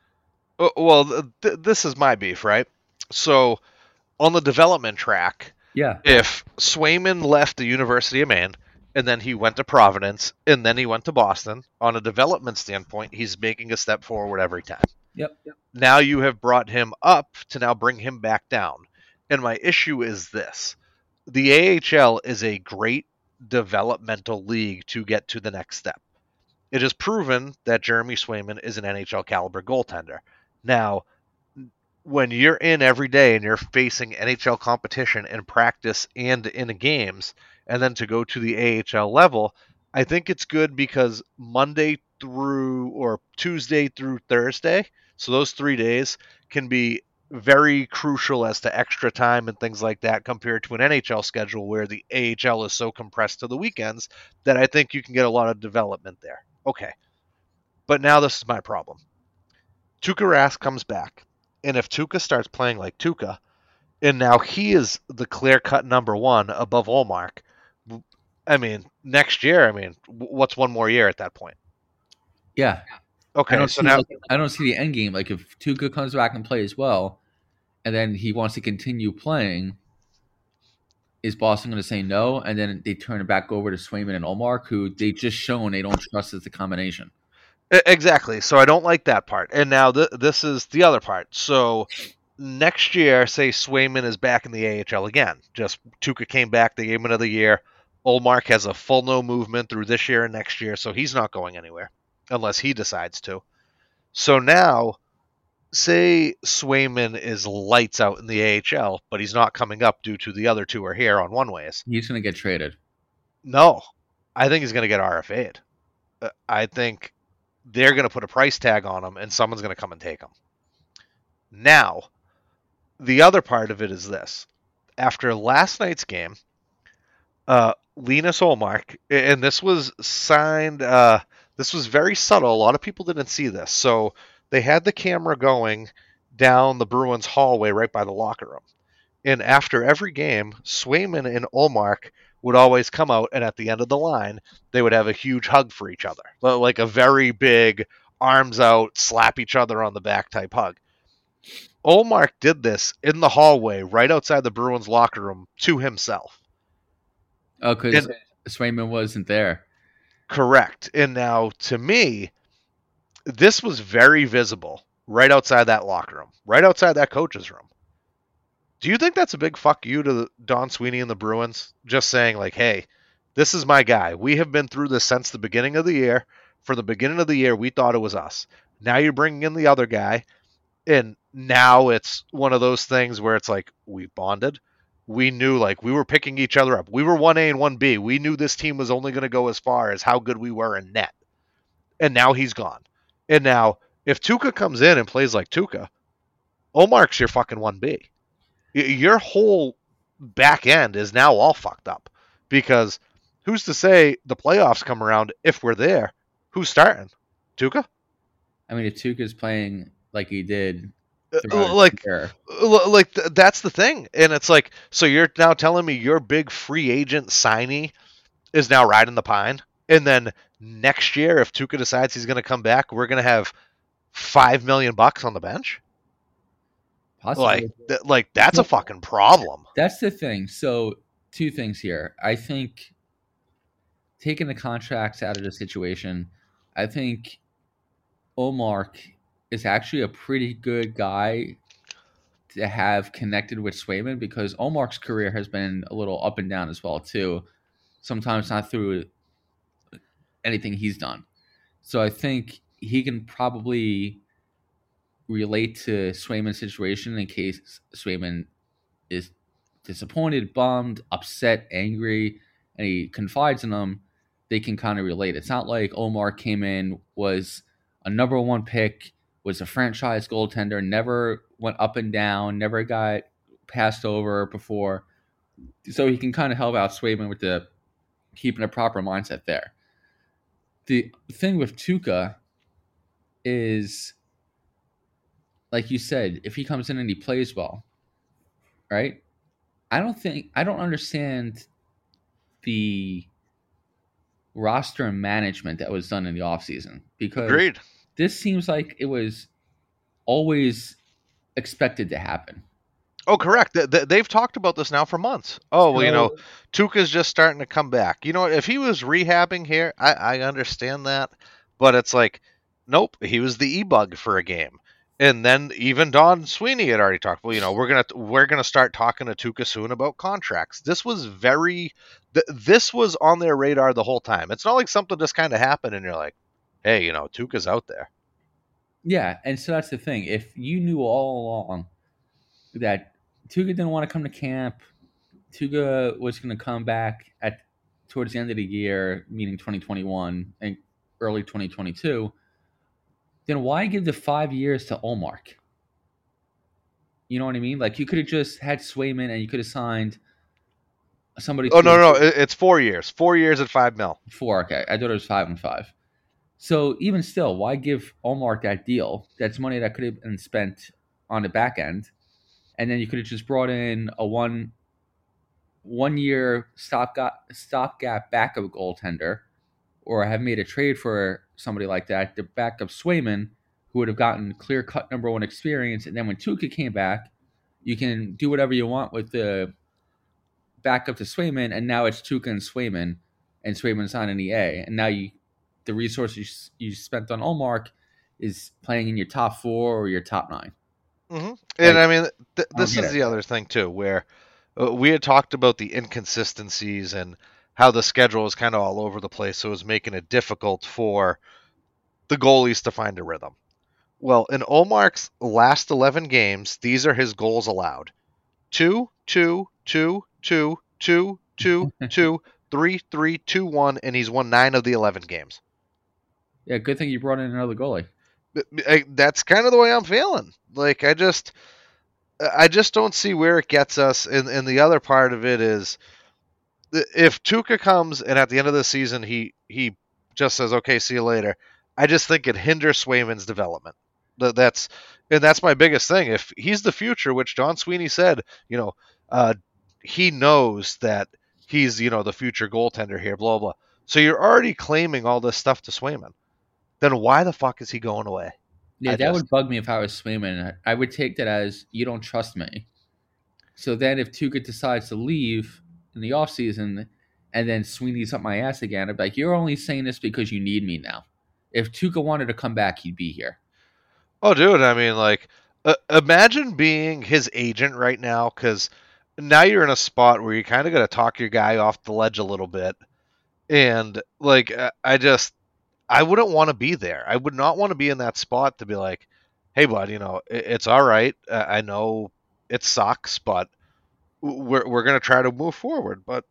Uh, Well, th- this is my beef, right? So, on the development track, Yeah. if Swayman left the University of Maine and then he went to Providence and then he went to Boston, on a development standpoint, he's making a step forward every time. Yep. yep. Now you have brought him up to now bring him back down. And my issue is this the AHL is a great developmental league to get to the next step. It is proven that Jeremy Swayman is an NHL caliber goaltender. Now, when you're in every day and you're facing NHL competition in practice and in games, and then to go to the AHL level, I think it's good because Monday through or Tuesday through Thursday, so those three days can be very crucial as to extra time and things like that compared to an NHL schedule where the AHL is so compressed to the weekends that I think you can get a lot of development there. Okay. But now this is my problem. Tuukka Rask comes back, and if Tuukka starts playing like Tuukka, and now he is the clear cut number one above Ullmark. I mean, next year, I mean, what's one more year at that point? Yeah. Okay, I don't so see now like, I don't see the end game. Like if Tuukka comes back and plays well, and then he wants to continue playing, is Boston going to say no? And then they turn it back over to Swayman and Ullmark, who they just shown they don't trust as the combination. Exactly. So I don't like that part. And now th- this is the other part. So next year, say Swayman is back in the AHL again. Just Tuukka came back. They gave him another year. Ullmark has a full no movement through this year and next year, so he's not going anywhere unless he decides to. So now, say Swayman is lights out in the AHL, but he's not coming up due to the other two are here on one ways. He's going to get traded. No, I think he's going to get RFA'd. Uh, I think they're going to put a price tag on him, and someone's going to come and take him. Now, the other part of it is this: after last night's game, uh, Linus Ullmark, and this was signed. Uh, this was very subtle. A lot of people didn't see this, so they had the camera going down the Bruins hallway right by the locker room. And after every game, Swayman and Ullmark would always come out, and at the end of the line, they would have a huge hug for each other, like a very big arms out, slap each other on the back type hug. Ullmark did this in the hallway right outside the Bruins locker room to himself. Oh, because Swayman wasn't there. Correct. And now, to me, this was very visible right outside that locker room, right outside that coach's room. Do you think that's a big fuck you to Don Sweeney and the Bruins? Just saying, like, hey, this is my guy. We have been through this since the beginning of the year. For the beginning of the year, we thought it was us. Now you're bringing in the other guy, and now it's one of those things where it's like we bonded. We knew like we were picking each other up. We were one A and one B. We knew this team was only going to go as far as how good we were in net. And now he's gone. And now if Tuukka comes in and plays like Tuukka, Ullmark's your fucking one B. Your whole back end is now all fucked up because who's to say the playoffs come around if we're there? Who's starting? Tuukka? I mean, if Tuukka's playing like he did, Uh, like career, uh, like th- that's the thing and it's like so you're now telling me your big free agent signee is now riding the pine and then next year if Tuukka decides he's going to come back we're going to have 5 million bucks on the bench possibly. like th- like that's a fucking problem That's the thing. So, two things here. I think taking the contracts out of the situation, I think Ullmark is actually a pretty good guy to have connected with Swayman because Ullmark's career has been a little up and down as well too. Sometimes not through anything he's done. So I think he can probably relate to Swayman's situation in case Swayman is disappointed, bummed, upset, angry, and he confides in them, they can kind of relate. It's not like Omar came in, was a number one pick, was a franchise goaltender, never went up and down, never got passed over before. So he can kind of help out Swayman with the keeping a proper mindset there. The thing with Tuukka is, like you said, if he comes in and he plays well, right? I don't think I don't understand the roster management that was done in the offseason because agreed this seems like it was always expected to happen. oh correct Th- th- they've talked about this now for months oh well you know Tuukka's just starting to come back. You know, if he was rehabbing here, I, I understand that, but it's like, nope, he was the e bug for a game, and then even Don Sweeney had already talked. Well, you know, we're gonna we're gonna start talking to Tuukka soon about contracts. This was very, th- this was on their radar the whole time. It's not like something just kind of happened and you're like, hey, you know, Tuukka's out there. Yeah, and so that's the thing. If you knew all along that Tuukka didn't want to come to camp, Tuukka was going to come back at towards the end of the year, meaning 2021 and early 2022, then why give the five years to Ullmark? You know what I mean? Like you could have just had Swayman and you could have signed somebody. Oh no, no, it- it's four years, four years at five mil. Four. Okay, I thought it was five and five. So even still, why give Ullmark that deal? That's money that could have been spent on the back end, and then you could have just brought in a one one year stopgap stopgap backup goaltender, or have made a trade for somebody like that to back up Swayman, who would have gotten clear cut number one experience, and then when Tuukka came back, you can do whatever you want with the backup to Swayman, and now it's Tuukka and Swayman, and Swayman's on an EA, and now you the resources you spent on Ullmark is playing in your top four or your top 9 Mm-hmm. And Like, I mean, th- this is get the other thing too, where uh, we had talked about the inconsistencies and how the schedule was kind of all over the place, so it was making it difficult for the goalies to find a rhythm. Well, in Ullmark's last 11 games, these are his goals allowed: two, two, two, two, two, two, two, three, three, two, one, and he's won nine of the 11 games. Yeah, good thing you brought in another goalie. I, that's kind of the way I'm feeling. Like I just, I just don't see where it gets us. And and the other part of it is, if Tuukka comes and at the end of the season he he just says okay, see you later. I just think it hinders Swayman's development. That that's and that's my biggest thing. If he's the future, which John Sweeney said, you know, uh, he knows that he's you know the future goaltender here. Blah blah. So you're already claiming all this stuff to Swayman. Then why the fuck is he going away? Yeah, I that just- would bug me if I was Swayman. I would take that as you don't trust me. So then if Tuukka decides to leave in the offseason and then Sweeney's up my ass again, I'd be like, you're only saying this because you need me now. If Tuukka wanted to come back, he'd be here. Oh, dude, I mean, like, uh, imagine being his agent right now, because now you're in a spot where you kind of got to talk your guy off the ledge a little bit, and like, I just, I wouldn't want to be there. I would not want to be in that spot to be like, hey, bud, you know, it, it's all right. Uh, I know it sucks, but we're we're gonna try to move forward. But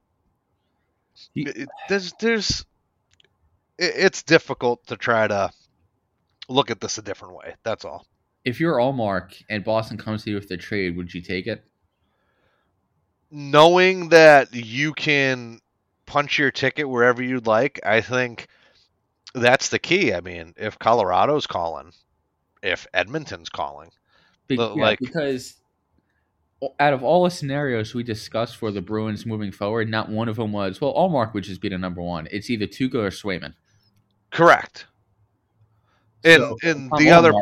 He- it, there's there's, it, it's difficult to try to look at this a different way. That's all. If you're Ullmark and Boston comes to you with the trade, would you take it? knowing that you can punch your ticket wherever you'd like, I think that's the key. I mean, if Colorado's calling, if Edmonton's calling, Be- The- yeah, like- because out of all the scenarios we discussed for the Bruins moving forward, not one of them was well. Ullmark would just be the number one. It's either Tuukka or Swayman. correct. And So, and the other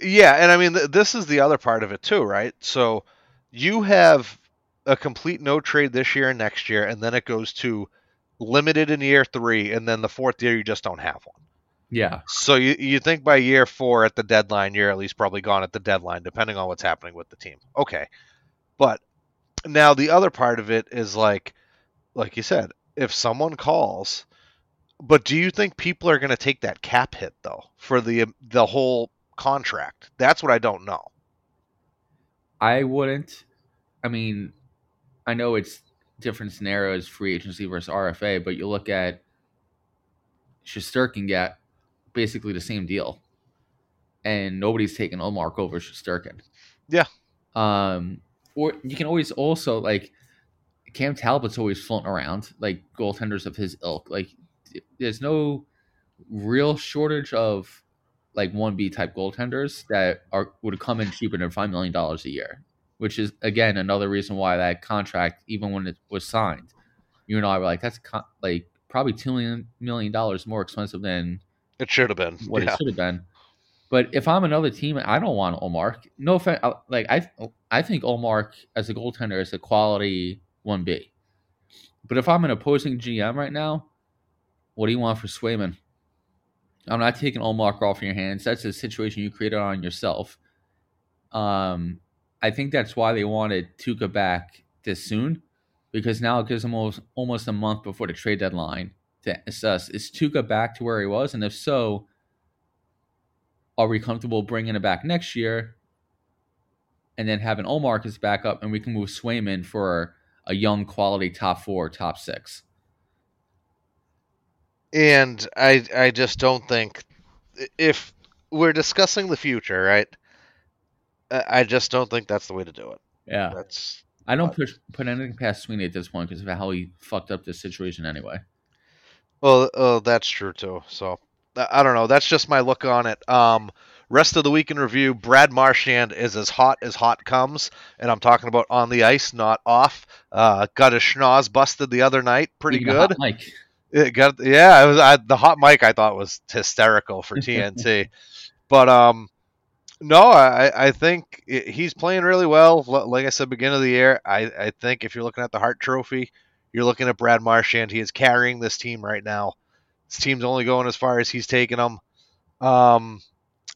yeah, and I mean th- this is the other part of it too, right? So you have a complete no trade this year and next year, and then it goes to limited in year three, and then the fourth year you just don't have one. yeah, So you you think by year four at the deadline, you're at least probably gone at the deadline, depending on what's happening with the team. Okay, but now the other part of it is like, like you said, if someone calls, but do you think people are going to take that cap hit though for the the whole contract? That's what I don't know. I wouldn't. I mean, I know it's different scenarios, free agency versus RFA, but you look at Shesterkin got basically the same deal, and nobody's taking Ullmark over Shesterkin. Yeah. Um, or you can always also like Cam Talbot's always floating around like goaltenders of his ilk. Like, there's no real shortage of like one B type goaltenders that are would come in cheaper than five million dollars a year, which is again another reason why that contract, even when it was signed, you and I were like, that's con- like probably two million million dollars more expensive than It should have been. what yeah. it should have been. But if I'm another team, I don't want Ullmark. No offense, like I, I think Ullmark as a goaltender is a quality one B. But if I'm an opposing GM right now, what do you want for Swayman? I'm not taking Ullmark off your hands. That's a situation you created on yourself. Um, I think that's why they wanted Tuukka back this soon, because now it gives them almost, almost a month before the trade deadline to assess is Tuukka back to where he was, and if so, are we comfortable bringing it back next year, and then having Ullmark as backup, and we can move Swayman for a young quality top four, top six. and I I just don't think if we're discussing the future, right? I just don't think that's the way to do it. Yeah, That's I don't push put anything past Sweeney at this point because of how he fucked up this situation anyway. well, oh, that's true too. So I don't know. That's just my look on it. Um, rest of the week in review, Brad Marchand is as hot as hot comes, and I'm talking about on the ice, not off. Uh, got his schnoz busted the other night, pretty a good. hot mic. It got yeah, it was I, the hot mic. I thought was hysterical for TNT, but um, no, I I think he's playing really well. Like I said, beginning of the year, I I think if you're looking at the Hart Trophy, you're looking at Brad Marchand. He is carrying this team right now. This team's only going as far as he's taking them. Um,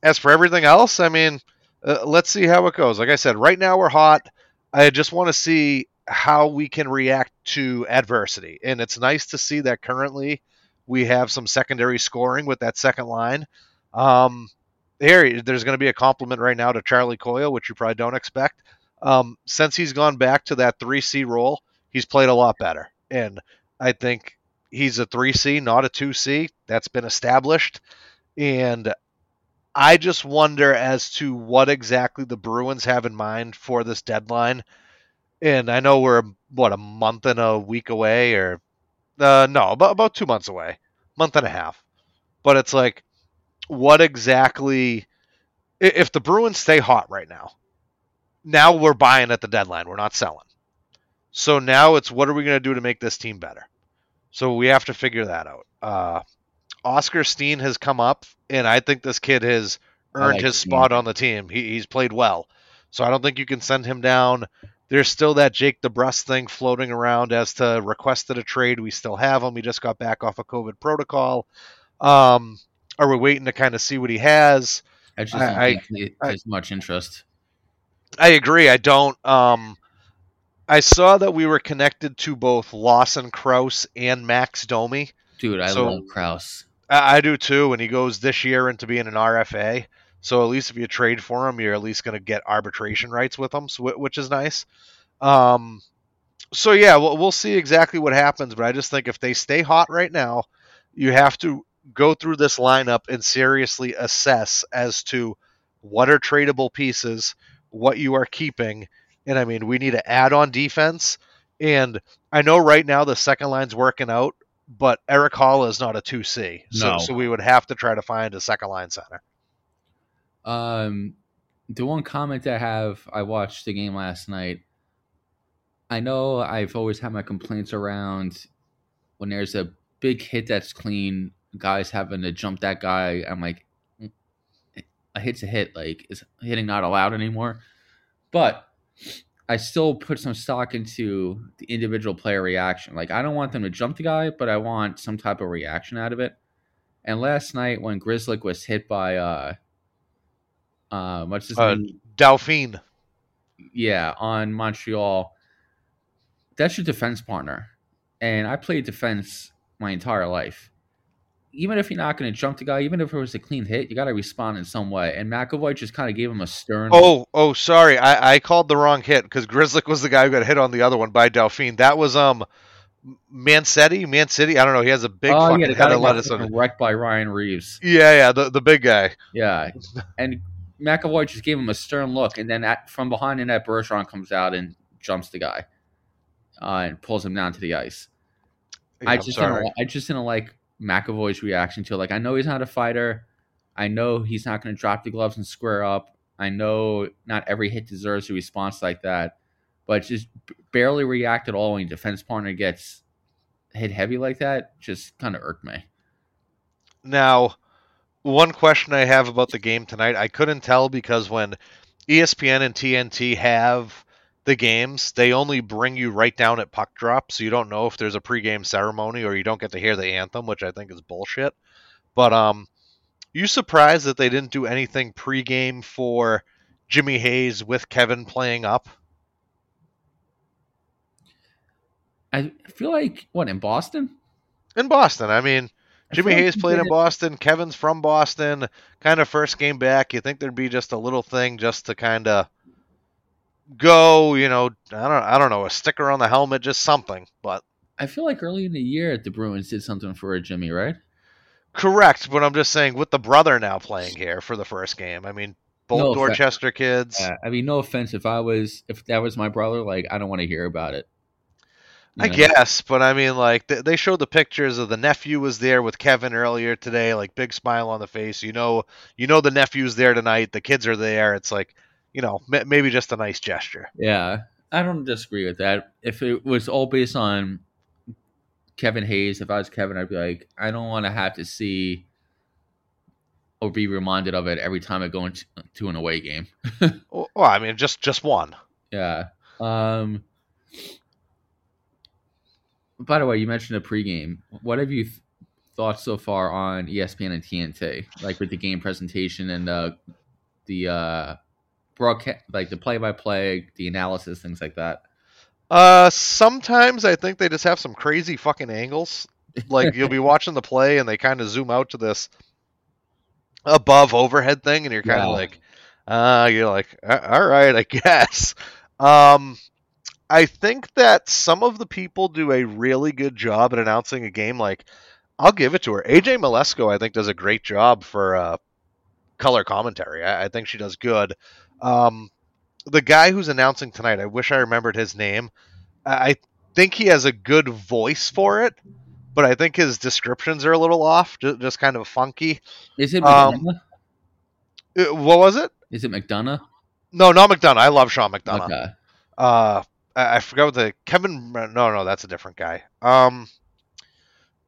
as for everything else, I mean, uh, let's see how it goes. Like I said, right now we're hot. I just want to see how we can react to adversity. And it's nice to see that currently we have some secondary scoring with that second line. Um, here, there's going to be a compliment right now to Charlie Coyle, which you probably don't expect. Um, since he's gone back to that 3C role, he's played a lot better. And I think he's a 3C, not a 2C. That's been established. And I just wonder as to what exactly the Bruins have in mind for this deadline. And I know we're what a month and a week away, or uh, no, about about two months away, month and a half. But it's like, what exactly? If the Bruins stay hot right now, now we're buying at the deadline. We're not selling. So now it's what are we going to do to make this team better? So we have to figure that out. Uh, Oskar Steen has come up, and I think this kid has earned like his Steen. spot on the team. He, he's played well, so I don't think you can send him down. There's still that Jake DeBrusk thing floating around as to requested a trade. We still have him. He just got back off a COVID protocol. Um, are we waiting to kind of see what he has? I just I- don't I- has much interest. I agree. I don't. Um, I saw that we were connected to both Lawson Crouse and Max Domi. Dude, I So- love Crouse. I, I do too, and he goes this year into being an RFA. So at least if you trade for him, you're at least going to get arbitration rights with him, so, which is nice. Um, so yeah, we'll, we'll see exactly what happens, but I just think if they stay hot right now, you have to go through this lineup and seriously assess as to what are tradable pieces, what you are keeping, and I mean we need to add on defense. And I know right now the second line's working out, but Erik Haula is not a two C, so No. so we would have to try to find a second line center. Um, the one comment I have, I watched the game last night. I know I've always had my complaints around when there's a big hit that's clean, guys having to jump that guy. I'm like, "Mm, a hit's a hit. Like, is hitting not allowed anymore? But I still put some stock into the individual player reaction. Like, I don't want them to jump the guy, but I want some type of reaction out of it. And last night when Grzelcyk was hit by uh uh what's his Uh, name? Dauphin. Yeah, on Montreal. That's your defense partner. And I played defense my entire life. Even if you're not going to jump the guy, even if it was a clean hit, you got to respond in some way. And McAvoy just kind of gave him a stern. Oh, oh, sorry, I, I called the wrong hit because Grzelcyk was the guy who got hit on the other one by Dauphin. That was um, Mancetti, Mancetti. I don't know. He has a big oh fucking yeah, head of that lettuce on it. fucking wrecked by Ryan Reaves. Yeah, yeah, the the big guy. Yeah, and McAvoy just gave him a stern look, and then at, from behind the net, Bergeron comes out and jumps the guy, uh, and pulls him down to the ice. Yeah, I just didn't. I just didn't like McAvoy's reaction to. Like I know he's not a fighter. I know he's not going to drop the gloves and square up. I know not every hit deserves a response like that, but just barely react at all when your defense partner gets hit heavy like that. Just kind of irked me. Now, one question I have about the game tonight, I couldn't tell because when ESPN and TNT have the games, they only bring you right down at puck drop, so you don't know if there's a pregame ceremony or you don't get to hear the anthem, which I think is bullshit. But um, you surprised that they didn't do anything pregame for Jimmy Hayes with Kevin playing up? I feel like what in Boston. In Boston, I mean, I Jimmy like Hayes played in Boston. Kevin's from Boston. Kind of first game back. You think there'd be just a little thing just to kind of go, you know, I don't, I don't know, a sticker on the helmet, just something. But I feel like early in the year the Bruins did something for a Jimmy, right? correct. But I'm just saying, with the brother now playing here for the first game, I mean, both No, Dorchester kids. Uh, I mean, no offense. If I was, if that was my brother, like I don't want to hear about it. I know? guess, but I mean, like th- they showed the pictures of the nephew was there with Kevin earlier today, like big smile on the face. You know, you know the nephew's there tonight. The kids are there. It's like, you know, m- maybe just a nice gesture. Yeah, I don't disagree with that. If it was all based on Kevin Hayes, if I was Kevin, I'd be like, I don't want to have to see or be reminded of it every time I go into to an away game. Well, I mean, just just one. Yeah. Um. By the way, you mentioned a pregame. What have you th- thought so far on ESPN and TNT, like with the game presentation and uh, the uh, broadcast, like the play-by-play, the analysis, things like that? Uh, sometimes I think they just have some crazy fucking angles. Like you'll be watching the play and they kind of zoom out to this above overhead thing, and you're kind of Yeah. like, uh, you're like, all right, I guess. Um, I think that some of the people do a really good job at announcing a game. Like, I'll give it to her. AJ Mleczko, I think, does a great job for uh, color commentary. I, I think she does good. Um, the guy who's announcing tonight, I wish I remembered his name. I think he has a good voice for it, but I think his descriptions are a little off, just, just kind of funky. Is it Um, McDonough? Uh, What was it? Is it McDonough? No, not McDonough. I love Sean McDonough. Okay. Uh, I, I forgot what the Kevin. No, no, that's a different guy. Um,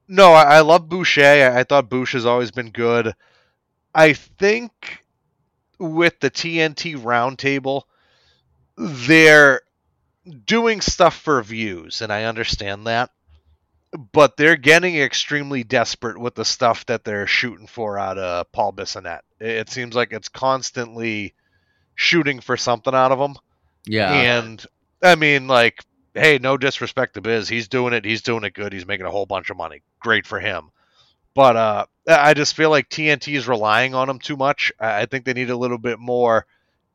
no, I, I love Boucher. I, I thought Boucher has always been good. I think with the TNT roundtable, they're doing stuff for views, and I understand that. But they're getting extremely desperate with the stuff that they're shooting for out of Paul Bissonnette. It, it seems like it's constantly shooting for something out of him. Yeah. And I mean, like, hey, no disrespect to Biz. He's doing it. He's doing it good. He's making a whole bunch of money. Great for him. But uh, I just feel like TNT is relying on him too much. I think they need a little bit more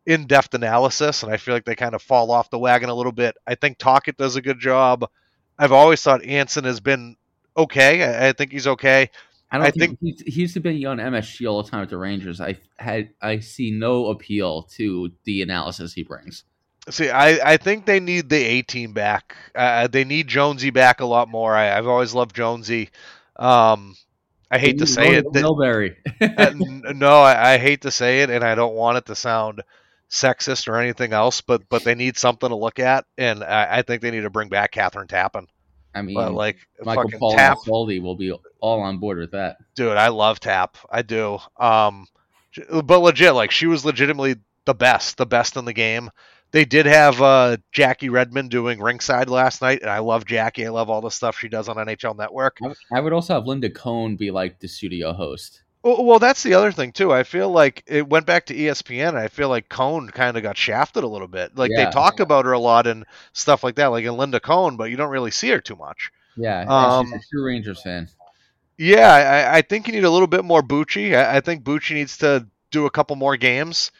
in depth analysis, and I feel like they kind of fall off the wagon a little bit. I think Tocchet does a good job. I've always thought Anson has been okay. I, I think he's okay. I don't I think, he's, he used to be on MSG all the time at the Rangers. I had I see no appeal to the analysis he brings. See, I, I think they need the A team back. Uh, they need Jonesy back a lot more. I, I've always loved Jonesy. Um, I hate to say it. Milbury. no, I, I hate to say it, and I don't want it to sound sexist or anything else, but but they need something to look at, and I, I think they need to bring back Kathryn Tappen. I mean, But like Michael Paul Tap, Foldy will be all on board with that. dude, I love Tap. I do. Um, but legit, like she was legitimately the best, the best in the game. They did have uh, Jackie Redmond doing ringside last night, and I love Jackie. I love all the stuff she does on NHL Network. I would- also have Linda Cohn be like the studio host. Well, well, that's the other thing too. I feel like it went back to ESPN, and I feel like Cohn kind of got shafted a little bit. Like Yeah. they talk about her a lot and stuff like that, like in Linda Cohn, but you don't really see her too much. Yeah, Um, she's a true Rangers fan. Yeah, I, I think you need a little bit more Bucci. I, I think Bucci needs to do a couple more games.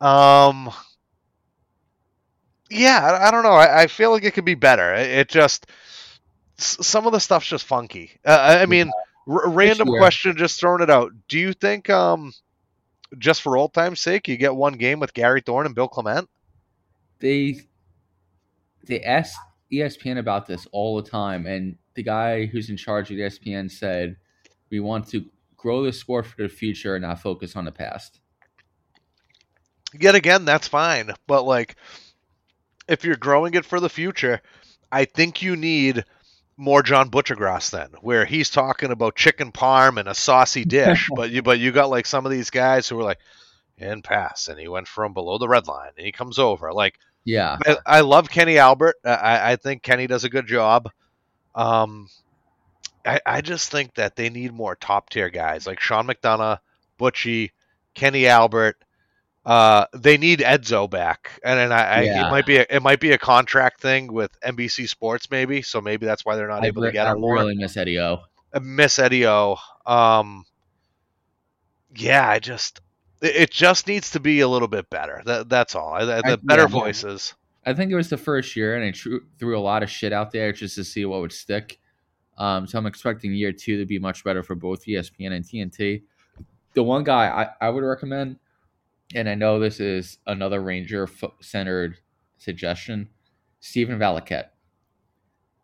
Um, yeah, I, I don't know. I, I feel like it could be better. It, it just some of the stuff's just funky. Uh, I, mean, r- random year. question, just throwing it out. Do you think, um, just for old time's sake, you get one game with Gary Thorne and Bill Clement? They they ask E ESPN about this all the time, and the guy who's in charge of ESPN said, "We want to grow the sport for the future and not focus on the past." Yet again, that's fine. But like, if you're growing it for the future, I think you need more John Buccigross then, where he's talking about chicken parm and a saucy dish. but you but you got like some of these guys who are like, and pass, and he went from below the red line, and he comes over. Like, Yeah, I, I love Kenny Albert. I, I think Kenny does a good job. Um, I, I just think that they need more top tier guys like Sean McDonough, Butchie, Kenny Albert. Uh, they need Edzo back, and, and I, I it might be a, it might be a contract thing with NBC Sports maybe, so maybe that's why they're not I, able to get I him more. really miss Eddie O. I miss Eddie O. Um, yeah, I just it, it just needs to be a little bit better. That, that's all. I, the I- better yeah, yeah. voices. I think it was the first year, and I tr- threw a lot of shit out there just to see what would stick. Um, so I'm expecting year two to be much better for both ESPN and TNT. The one guy I, I would recommend, and I know this is another Ranger centered suggestion, Stephen Valiquette.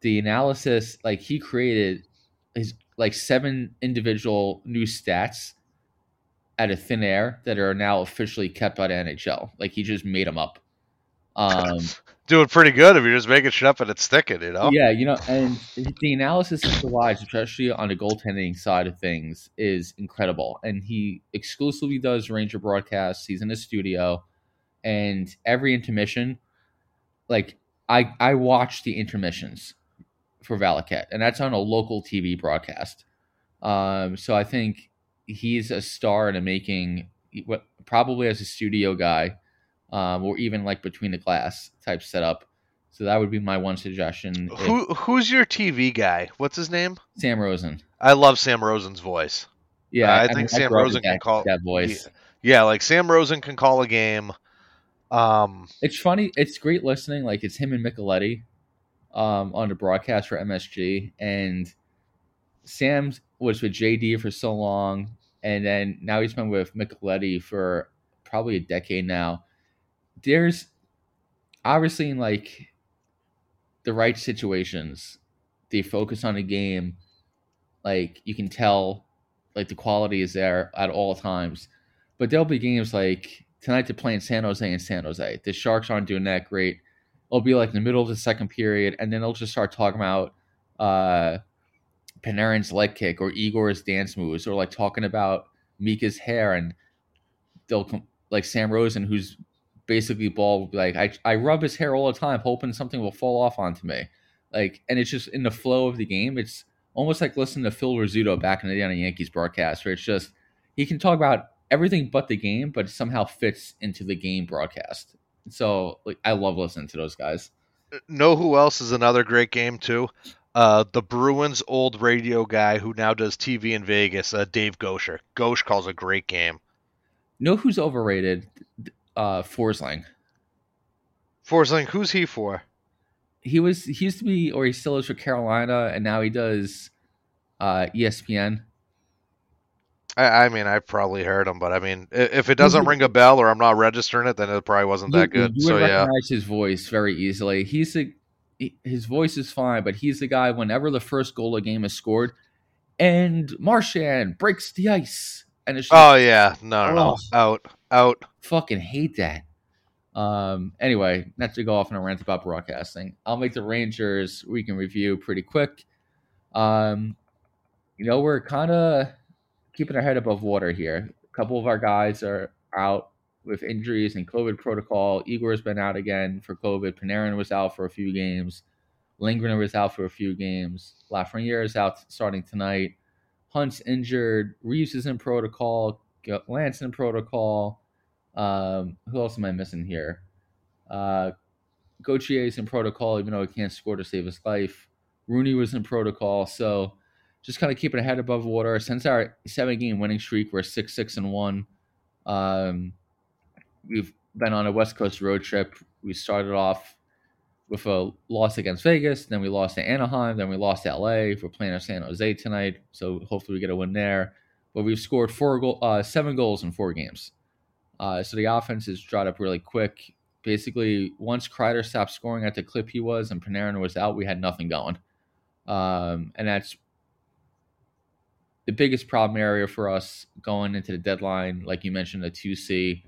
the analysis like he created his like seven individual new stats out of thin air that are now officially kept by the NHL. Like he just made them up. Um, Doing pretty good if you're just making shit up and it's sticking, you know? yeah, you know, and the analysis he provides, especially on the goaltending side of things, is incredible. And he exclusively does Ranger broadcasts. He's in the studio, and every intermission, like I I watch the intermissions for Valiquette, and that's on a local TV broadcast. Um, so I think he's a star in the making, what probably as a studio guy, um, or even like between the glass type setup. So that would be my one suggestion. if- Who who's your TV guy? What's his name? Sam Rosen. I love Sam Rosen's voice. Yeah, I mean, think Sam grew up Rosen with can call- that voice. Yeah, like Sam Rosen can call a game. Um, It's funny. It's great listening. Like it's him and Micheletti um, on the broadcast for MSG, and Sam was with JD for so long, and then now he's been with Micheletti for probably a decade now. There's obviously in like the right situations, they focus on the game. Like you can tell, like the quality is there at all times. But there'll be games like tonight they're playing San Jose and San Jose. The Sharks aren't doing that great. It'll be like in the middle of the second period, and then they'll just start talking about uh, Panarin's leg kick or Igor's dance moves, or like talking about Mika's hair, and they'll like Sam Rosen, who's basically be like I I rub his hair all the time, hoping something will fall off onto me, like, and it's just in the flow of the game. It's almost like listening to Phil Rizzuto back in the day on the Yankees broadcast, where it's just he can talk about everything but the game, but somehow fits into the game broadcast. So like I love listening to those guys. know who else is another great game too? Uh, the Bruins' old radio guy who now does TV in Vegas, uh, Dave Goucher. Gosh calls a great game. Know who's overrated? Uh, Forslund. Forslund, who's he for? He was he used to be, or he still is for Carolina, and now he does uh, ESPN. I, I mean, I've probably heard him, but I mean, if it doesn't ring a bell or I'm not registering it, then it probably wasn't that You- good. You So would yeah, recognize his voice very easily. He's he- his voice is fine, but he's the guy. Whenever the first goal of the game is scored, and Marchand breaks the ice, and it's just, Oh yeah, no, no, no, out, out. fucking hate that. Um. Anyway, not to go off on a rant about broadcasting. I'll make the Rangers we can review pretty quick. Um, you know we're kind of keeping our head above water here. A couple of our guys are out with injuries and COVID protocol. Igor's been out again for COVID. Panarin was out for a few games. Lindgren was out for a few games. Lafreniere is out starting tonight. Hunt's injured. Reaves is in protocol. Lance in protocol. Um, who else am I missing here? Uh, Gauthier is in protocol, even though he can't score to save his life. Rooney was in protocol, so just kind of keeping a head above water. Since our seven-game winning streak, we're six, six, and one. Um, we've been on a West Coast road trip. We started off with a loss against Vegas, then we lost to Anaheim, then we lost to LA. We're playing at San Jose tonight, so hopefully we get a win there. But we've scored four goal, uh, seven goals in four games. Uh, so the offense has dried up really quick. Basically, once Kreider stopped scoring at the clip he was and Panarin was out, we had nothing going. Um, and that's the biggest problem area for us going into the deadline. Like you mentioned, the 2C.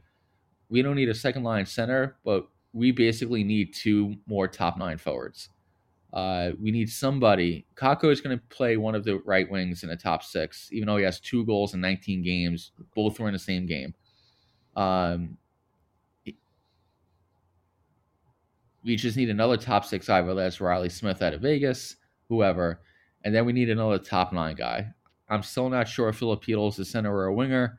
We don't need a second line center, but we basically need two more top nine forwards. Uh, we need somebody. Kakko is going to play one of the right wings in the top six, even though he has two goals in 19 games. Both were in the same game. Um, we just need another top six guy, whether that's Reilly Smith out of Vegas, whoever, and then we need another top nine guy. I'm still not sure if Filipino is a center or a winger.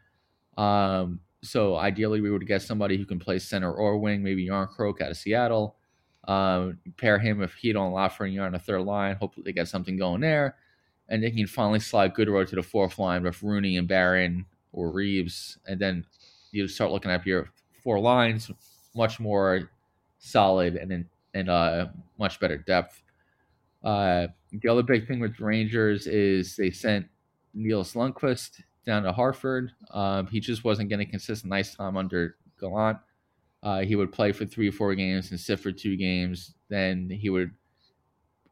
Um, so ideally, we would get somebody who can play center or wing, maybe Järnkrok out of Seattle. Um, pair him with Hedo and Lafreniere on the third line. Hopefully, they get something going there, and they can finally slide Goodrow to the fourth line with Rooney and Barron or Reaves, and then you start looking at your four lines, much more solid and and uh, much better depth. Uh, the other big thing with Rangers is they sent Nils Lundkvist down to Hartford. Um, he just wasn't getting consistent ice time under Gallant. Uh, he would play for three or four games and sit for two games. Then he would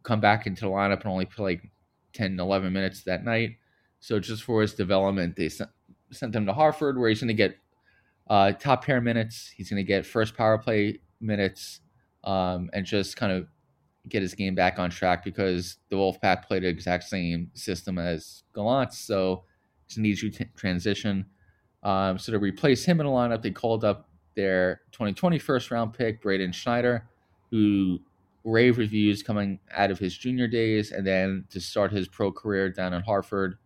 come back into the lineup and only play like 10, 11 minutes that night. So just for his development, they sent, sent him to Hartford, where he's going to get uh, top pair minutes. He's going to get first power play minutes, um, and just kind of get his game back on track because the Wolfpack played the exact same system as Gallant, so it's an easy t- transition. Um, so to replace him in the lineup, they called up their 2020 first round pick, Braden Schneider, who rave reviews coming out of his junior days, and then to start his pro career down in Hartford.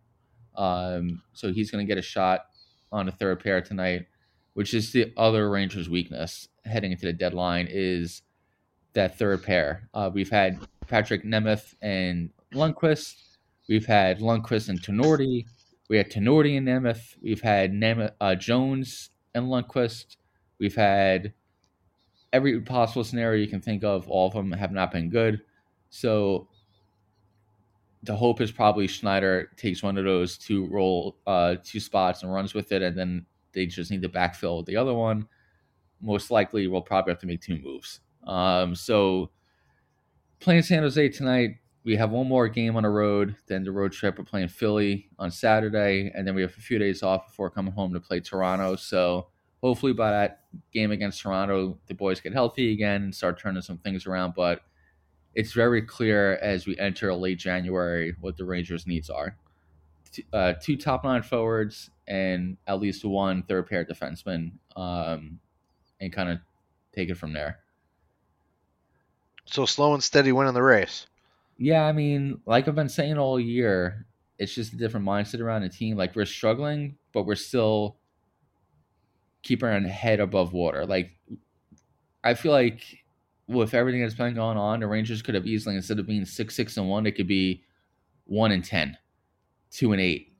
Um, so he's going to get a shot on a third pair tonight, which is the other Rangers' weakness heading into the deadline is that third pair. Uh, we've had Patrik Nemeth and Lundkvist. We've had Lundkvist and Tinordi. We had Tinordi and Nemeth. We've had Nemeth, uh, Jones and Lundkvist. We've had every possible scenario you can think of. All of them have not been good. So the hope is probably Schneider takes one of those two roll uh, two spots and runs with it, and then they just need to backfill the other one. Most likely, we'll probably have to make two moves. Um, so playing San Jose tonight, we have one more game on the road. Then the road trip, we're playing Philly on Saturday, and then we have a few days off before coming home to play Toronto. So hopefully by that game against Toronto, the boys get healthy again and start turning some things around. But it's very clear as we enter late January what the Rangers' needs are. Uh, two top line forwards and at least one third pair defenseman, um, and kind of take it from there. So slow and steady winning the race. Yeah, I mean, like I've been saying all year, it's just a different mindset around the team. Like we're struggling, but we're still keeping our head above water. Like I feel like with everything that's been going on, the Rangers could have easily instead of being six six and one, it could be one and ten, two and eight.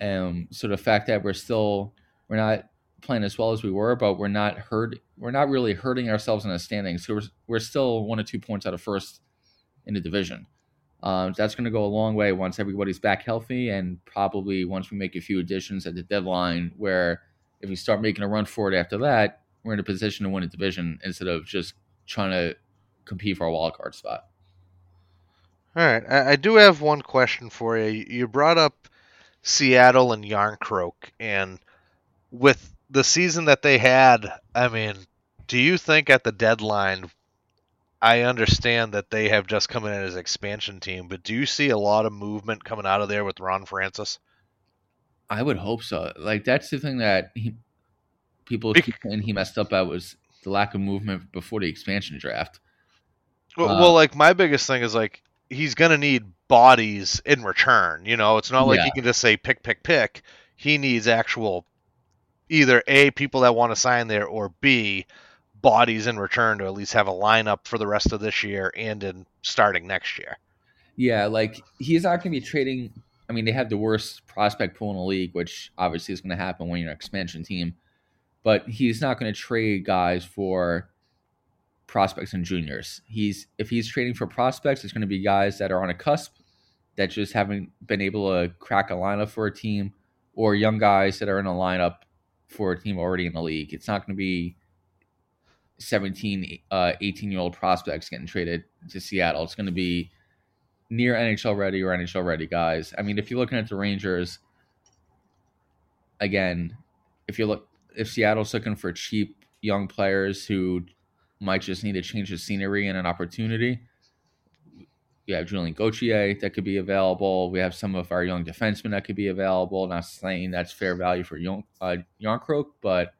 Um, so the fact that we're still we're not playing as well as we were, but we're not hurt. We're not really hurting ourselves in the standings. So we're, we're still one or two points out of first in the division. Um, that's going to go a long way once everybody's back healthy, and probably once we make a few additions at the deadline. Where if we start making a run for it after that, we're in a position to win a division instead of just trying to compete for a wild card spot. All right, I, I do have one question for you. You brought up Seattle and Järnkrok, and with the season that they had, I mean, do you think at the deadline? I understand that they have just come in as expansion team, but do you see a lot of movement coming out of there with Ron Francis? I would hope so. Like that's the thing that he, people keep saying he messed up at was the lack of movement before the expansion draft. Well, uh, well like my biggest thing is like he's gonna need bodies in return. You know, it's not like yeah. he can just say pick, pick, pick. He needs actual either a people that want to sign there or b bodies in return to at least have a lineup for the rest of this year and in starting next year. Yeah, like he's not going to be trading. I mean, they have the worst prospect pool in the league, which obviously is going to happen when you're an expansion team. But he's not going to trade guys for prospects and juniors. He's if he's trading for prospects, it's going to be guys that are on a cusp that just haven't been able to crack a lineup for a team, or young guys that are in a lineup for a team already in the league. It's not going to be 17, uh, 18 year old prospects getting traded to Seattle. It's going to be near NHL ready or NHL ready guys. I mean, if you're looking at the Rangers, again, if you look, if Seattle's looking for cheap young players who might just need to change the scenery and an opportunity. We have Julien Gauthier that could be available. We have some of our young defensemen that could be available. Not saying that's fair value for young uh, Järnkrok, but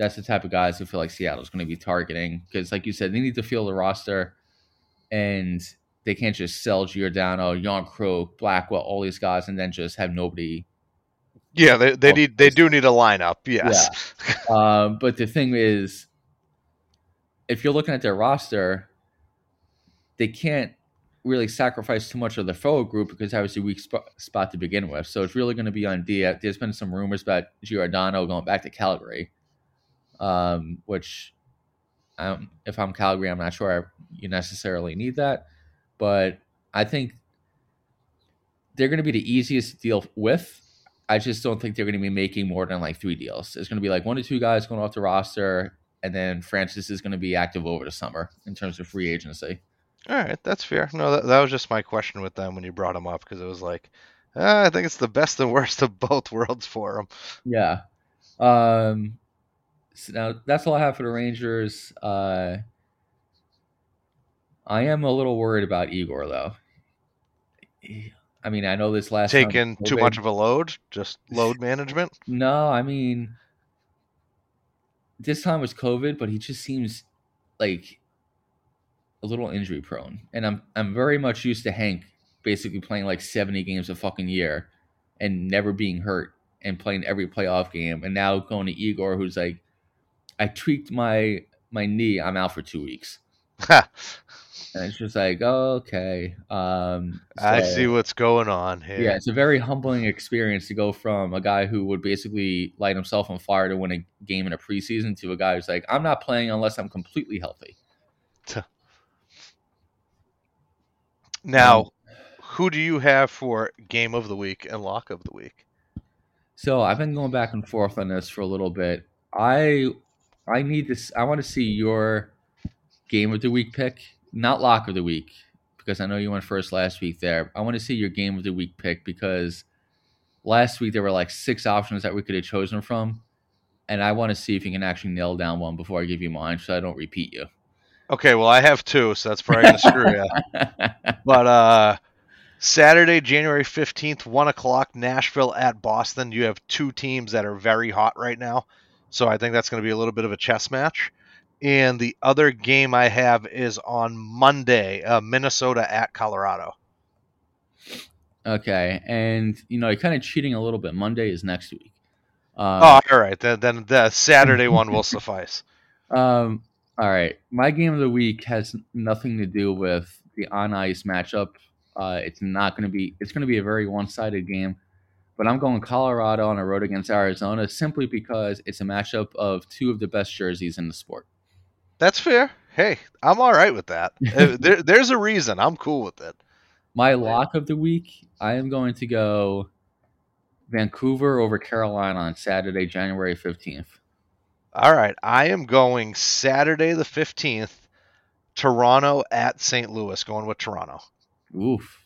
that's the type of guys who feel like Seattle's going to be targeting because, like you said, they need to fill the roster, and they can't just sell Giordano, Young, Järnkrok, Blackwell, all these guys, and then just have nobody. Yeah, they, they need they do need a lineup. Yes, yeah. um, but the thing is, if you're looking at their roster, they can't really sacrifice too much of the forward group because that was a weak sp- spot to begin with. So it's really going to be on D. There's been some rumors about Giordano going back to Calgary, um, which I if I'm Calgary, I'm not sure you necessarily need that. But I think they're going to be the easiest to deal with. I just don't think they're going to be making more than like three deals. It's going to be like one to two guys going off the roster, and then Francis is going to be active over the summer in terms of free agency. All right, that's fair. No, that, that was just my question with them when you brought them up because it was like, uh, I think it's the best and worst of both worlds for them. Yeah. Um, so now that's all I have for the Rangers. Uh, I am a little worried about Igor though. I mean, I know this last time Taking too much of a load, just load management. No, I mean, this time was COVID, but he just seems like a little injury prone, and I'm I'm very much used to Hank basically playing like 70 games a fucking year and never being hurt and playing every playoff game, and now going to Igor, who's like, I tweaked my my knee, I'm out for two weeks, and it's just like, oh, okay, um, I see what's going on here. yeah, it's a very humbling experience to go from a guy who would basically light himself on fire to win a game in a preseason to a guy who's like, I'm not playing unless I'm completely healthy. Now, who do you have for game of the week and lock of the week? So I've been going back and forth on this for a little bit. I I need this. I want to see your game of the week pick, not lock of the week, because I know you went first last week. There, I want to see your game of the week pick because last week there were like six options that we could have chosen from, and I want to see if you can actually nail down one before I give you mine, so I don't repeat you. Okay, well I have two, so that's probably gonna screw you. But uh, Saturday, January fifteenth, one o'clock, Nashville at Boston. You have two teams that are very hot right now, so I think that's going to be a little bit of a chess match. And the other game I have is on Monday, uh, Minnesota at Colorado. Okay, and you know you're kind of cheating a little bit. Monday is next week. Um, oh, all right, then, then the Saturday one will suffice. Um, all right. My game of the week has nothing to do with the on ice matchup. Uh, it's not going to be. It's going to be a very one sided game. But I'm going Colorado on the road against Arizona simply because it's a matchup of two of the best jerseys in the sport. That's fair. Hey, I'm all right with that. There, there's a reason. I'm cool with it. My lock of the week, I am going to go Vancouver over Carolina on Saturday, January 15th. All right, I am going Saturday the 15th, Toronto at St. Louis, going with Toronto. Oof.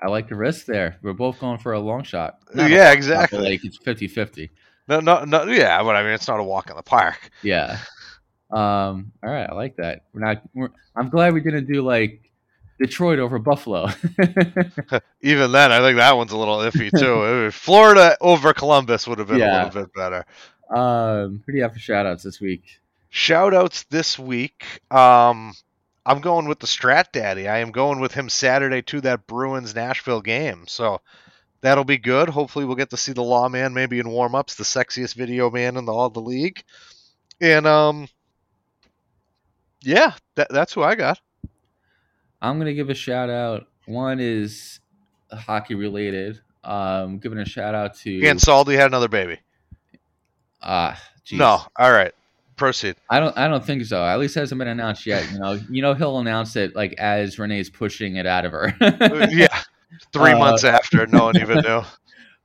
I like the risk there. We're both going for a long shot. Not yeah, long shot, but, exactly. Like it's 50 50. No, no, no. Yeah, but I mean, it's not a walk in the park. Yeah. Um. All right. I like that. We're not. We're, I'm glad we didn't do like Detroit over Buffalo. Even then, I think that one's a little iffy too. Florida over Columbus would have been Yeah. a little bit better. um. Who do you have for shout outs this week? Shout outs this week. Um, I'm going with the Strat Daddy. I am going with him Saturday to that Bruins Nashville game. So that'll be good. Hopefully, we'll get to see the Lawman maybe in warm ups, the sexiest video man in the, all the league. And um, yeah, that, that's who I got. I'm gonna give a shout out. One is hockey related. Um, giving a shout out to And Saldi had another baby. ah. jeez. No, all right, proceed. I don't. I don't think so. At least hasn't been announced yet. You know. You know he'll announce it like as Renee's pushing it out of her. Uh, yeah, three Uh, months after, no one even knew.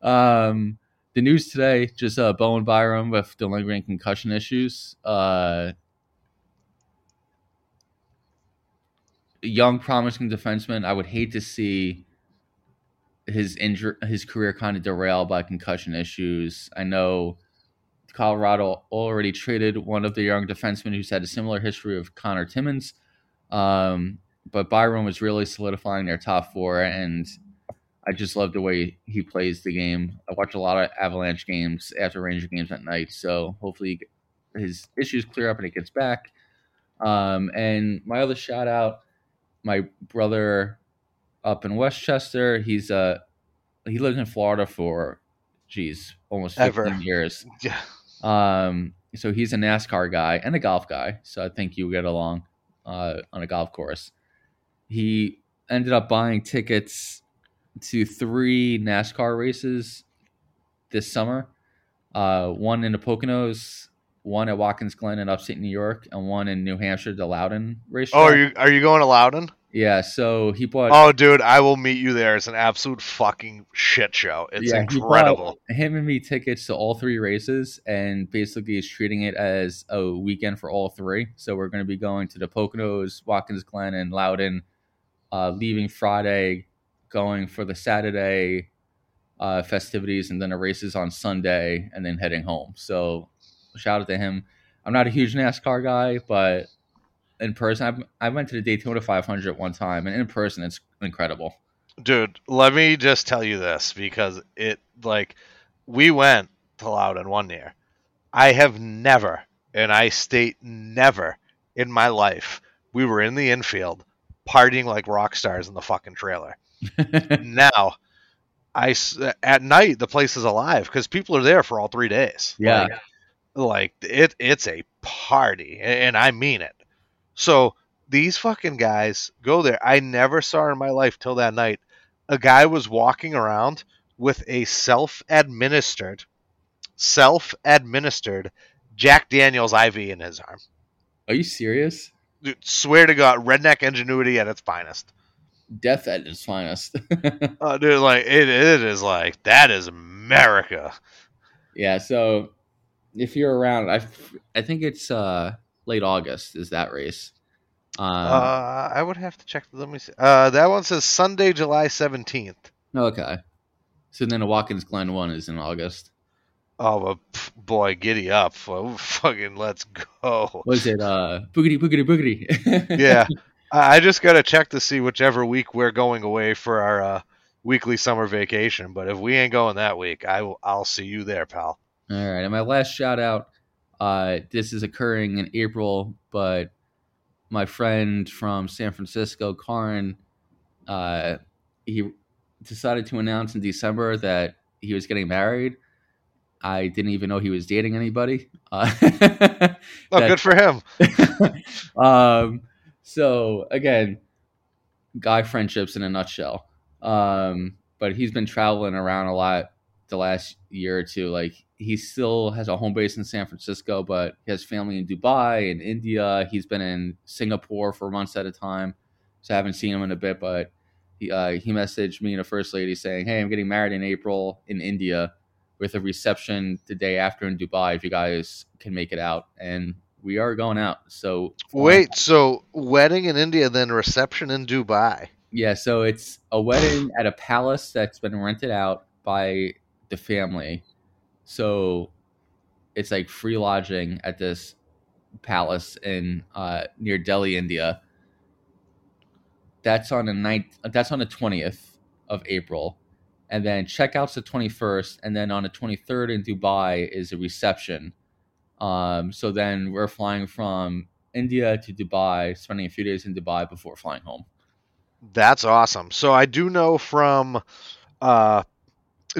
Um, the news today, just uh, Bowen Byram with the lingering concussion issues. Uh, young, promising defenseman. I would hate to see his injury, his career kind of derail by concussion issues. I know Colorado already traded one of the young defensemen who's had a similar history of Conor Timmins. Um, but Byram was really solidifying their top four, and I just love the way he plays the game. I watch a lot of Avalanche games after Ranger games at night, so hopefully his issues clear up and he gets back. Um, and my other shout out, my brother up in Westchester. He's uh he lived in Florida for, geez, almost fifteen Ever. years. Yeah. Um, so he's a NASCAR guy and a golf guy. So I think you get along uh, on a golf course. He ended up buying tickets to three NASCAR races this summer. Uh, one in the Poconos, one at Watkins Glen in upstate New York, and one in New Hampshire, the Loudon racetrack. Oh, are you are you going to Loudon? Yeah. So he bought. Oh, dude, I will meet you there. It's an absolute fucking shit show. It's Yeah, incredible. him and me tickets to all three races, and basically is treating it as a weekend for all three. So we're going to be going to the Poconos, Watkins Glen, and Loudon uh, leaving Friday, going for the Saturday uh, festivities, and then the races on Sunday, and then heading home. So shout out to him. I'm not a huge NASCAR guy, but in person, I've, I went to the Daytona 500 one time, and in person, it's incredible. Dude, let me just tell you this because it like we went to Loudon one year. I have never, and I state never in my life, we were in the infield partying like rock stars in the fucking trailer. now, I at night the place is alive because people are there for all three days. Yeah, like, like it, it's a party, and I mean it. So these fucking guys go there. I never saw in my life till that night a guy was walking around with a self-administered, self-administered Jack Daniels IV in his arm. Are you serious? Dude, swear to God, redneck ingenuity at its finest. Death at its finest. uh, dude, like it, it is like that is America. Yeah. So if you're around, I I think it's uh late August is that race. Um, uh, I would have to check. Let me see. Uh, that one says Sunday, July seventeenth. Okay. So then the Watkins Glen one is in August. Oh, well, boy, giddy up! Well, fucking, let's go. Was it uh boogity boogity boogity? yeah, I just gotta check to see whichever week we're going away for our uh, weekly summer vacation. But if we ain't going that week, I will. I'll see you there, pal. All right, and my last shout out. Uh, this is occurring in April, but my friend from San Francisco, Karin, uh, he decided to announce in December that he was getting married I didn't even know he was dating anybody. Uh, oh, good for him. um, so again, guy friendships in a nutshell. Um, but he's been traveling around a lot the last year or two. Like he still has a home base in San Francisco, but he has family in Dubai and India. He's been in Singapore for months at a time, so I haven't seen him in a bit. But he uh, he messaged me and the first lady saying, "Hey, I'm getting married in April in India." with a reception the day after in Dubai if you guys can make it out. And we are going out. So wait, so wedding in India, then reception in Dubai. Yeah, so it's a wedding at a palace that's been rented out by the family. So it's like free lodging at this palace in uh, near Delhi, India. That's on the ninth. That's on the twentieth of April and then checkouts the 21st and then on the 23rd in dubai is a reception um, so then we're flying from india to dubai spending a few days in dubai before flying home that's awesome so i do know from uh,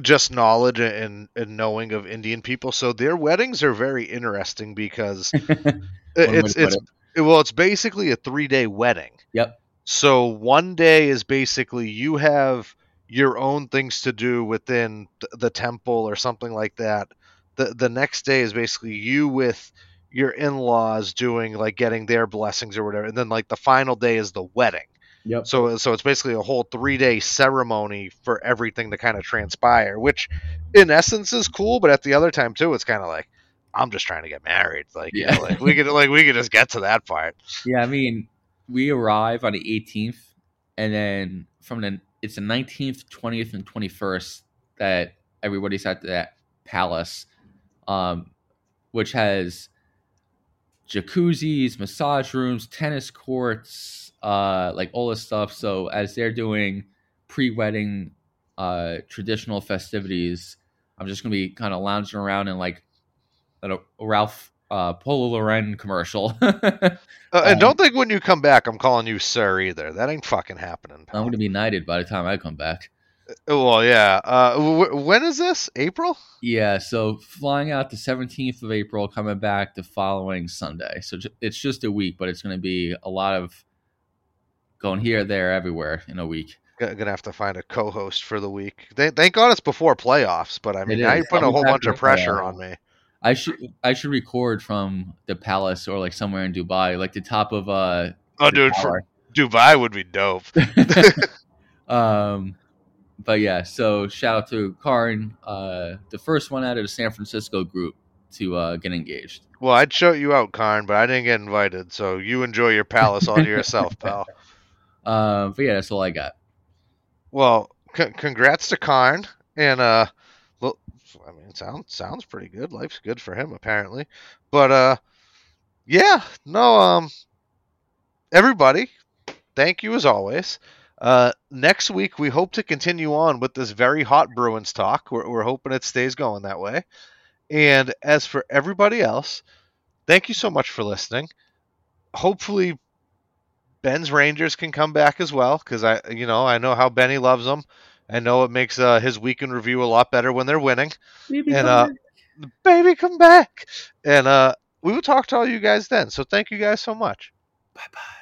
just knowledge and, and knowing of indian people so their weddings are very interesting because it's it's it. well it's basically a three day wedding yep so one day is basically you have your own things to do within the temple or something like that. The the next day is basically you with your in-laws doing like getting their blessings or whatever, and then like the final day is the wedding. Yep. So so it's basically a whole three day ceremony for everything to kind of transpire, which in essence is cool, but at the other time too, it's kind of like I'm just trying to get married. Like yeah, you know, like we could like we could just get to that part. Yeah, I mean, we arrive on the 18th, and then from the it's the 19th, 20th, and 21st that everybody's at that palace, um, which has jacuzzis, massage rooms, tennis courts, uh, like all this stuff. So as they're doing pre-wedding uh, traditional festivities, I'm just gonna be kind of lounging around in like a Ralph uh, Polo Lauren commercial. uh, and um, don't think when you come back, I'm calling you sir either. That ain't fucking happening. Pal. I'm going to be knighted by the time I come back. Uh, well, yeah. Uh, w- when is this? April? Yeah. So flying out the 17th of April, coming back the following Sunday. So it's just a week, but it's going to be a lot of going here, there, everywhere in a week. Gonna have to find a co-host for the week. thank God it's before playoffs, but I mean, now you're putting a whole bunch of pressure on me. I should I should record from the palace or like somewhere in Dubai, like the top of uh. Oh, dude, Dubai would be dope. um, but yeah, so shout out to Karin, uh, the first one out of the San Francisco group to uh, get engaged. Well, I'd show you out, Karin, but I didn't get invited, so you enjoy your palace all to yourself, pal. Uh, but yeah, that's all I got. Well, c- congrats to Karn, and uh, well, I mean, sounds sounds pretty good. Life's good for him apparently, but uh, yeah, no, um, everybody, thank you as always. Uh, next week we hope to continue on with this very hot Bruins talk. We're, we're hoping it stays going that way. And as for everybody else, thank you so much for listening. Hopefully, Ben's Rangers can come back as well because I, you know, I know how Benny loves them. I know it makes uh, his weekend review a lot better when they're winning. Maybe and uh, baby, come back. And uh, we will talk to all you guys then. So thank you guys so much. bye bye.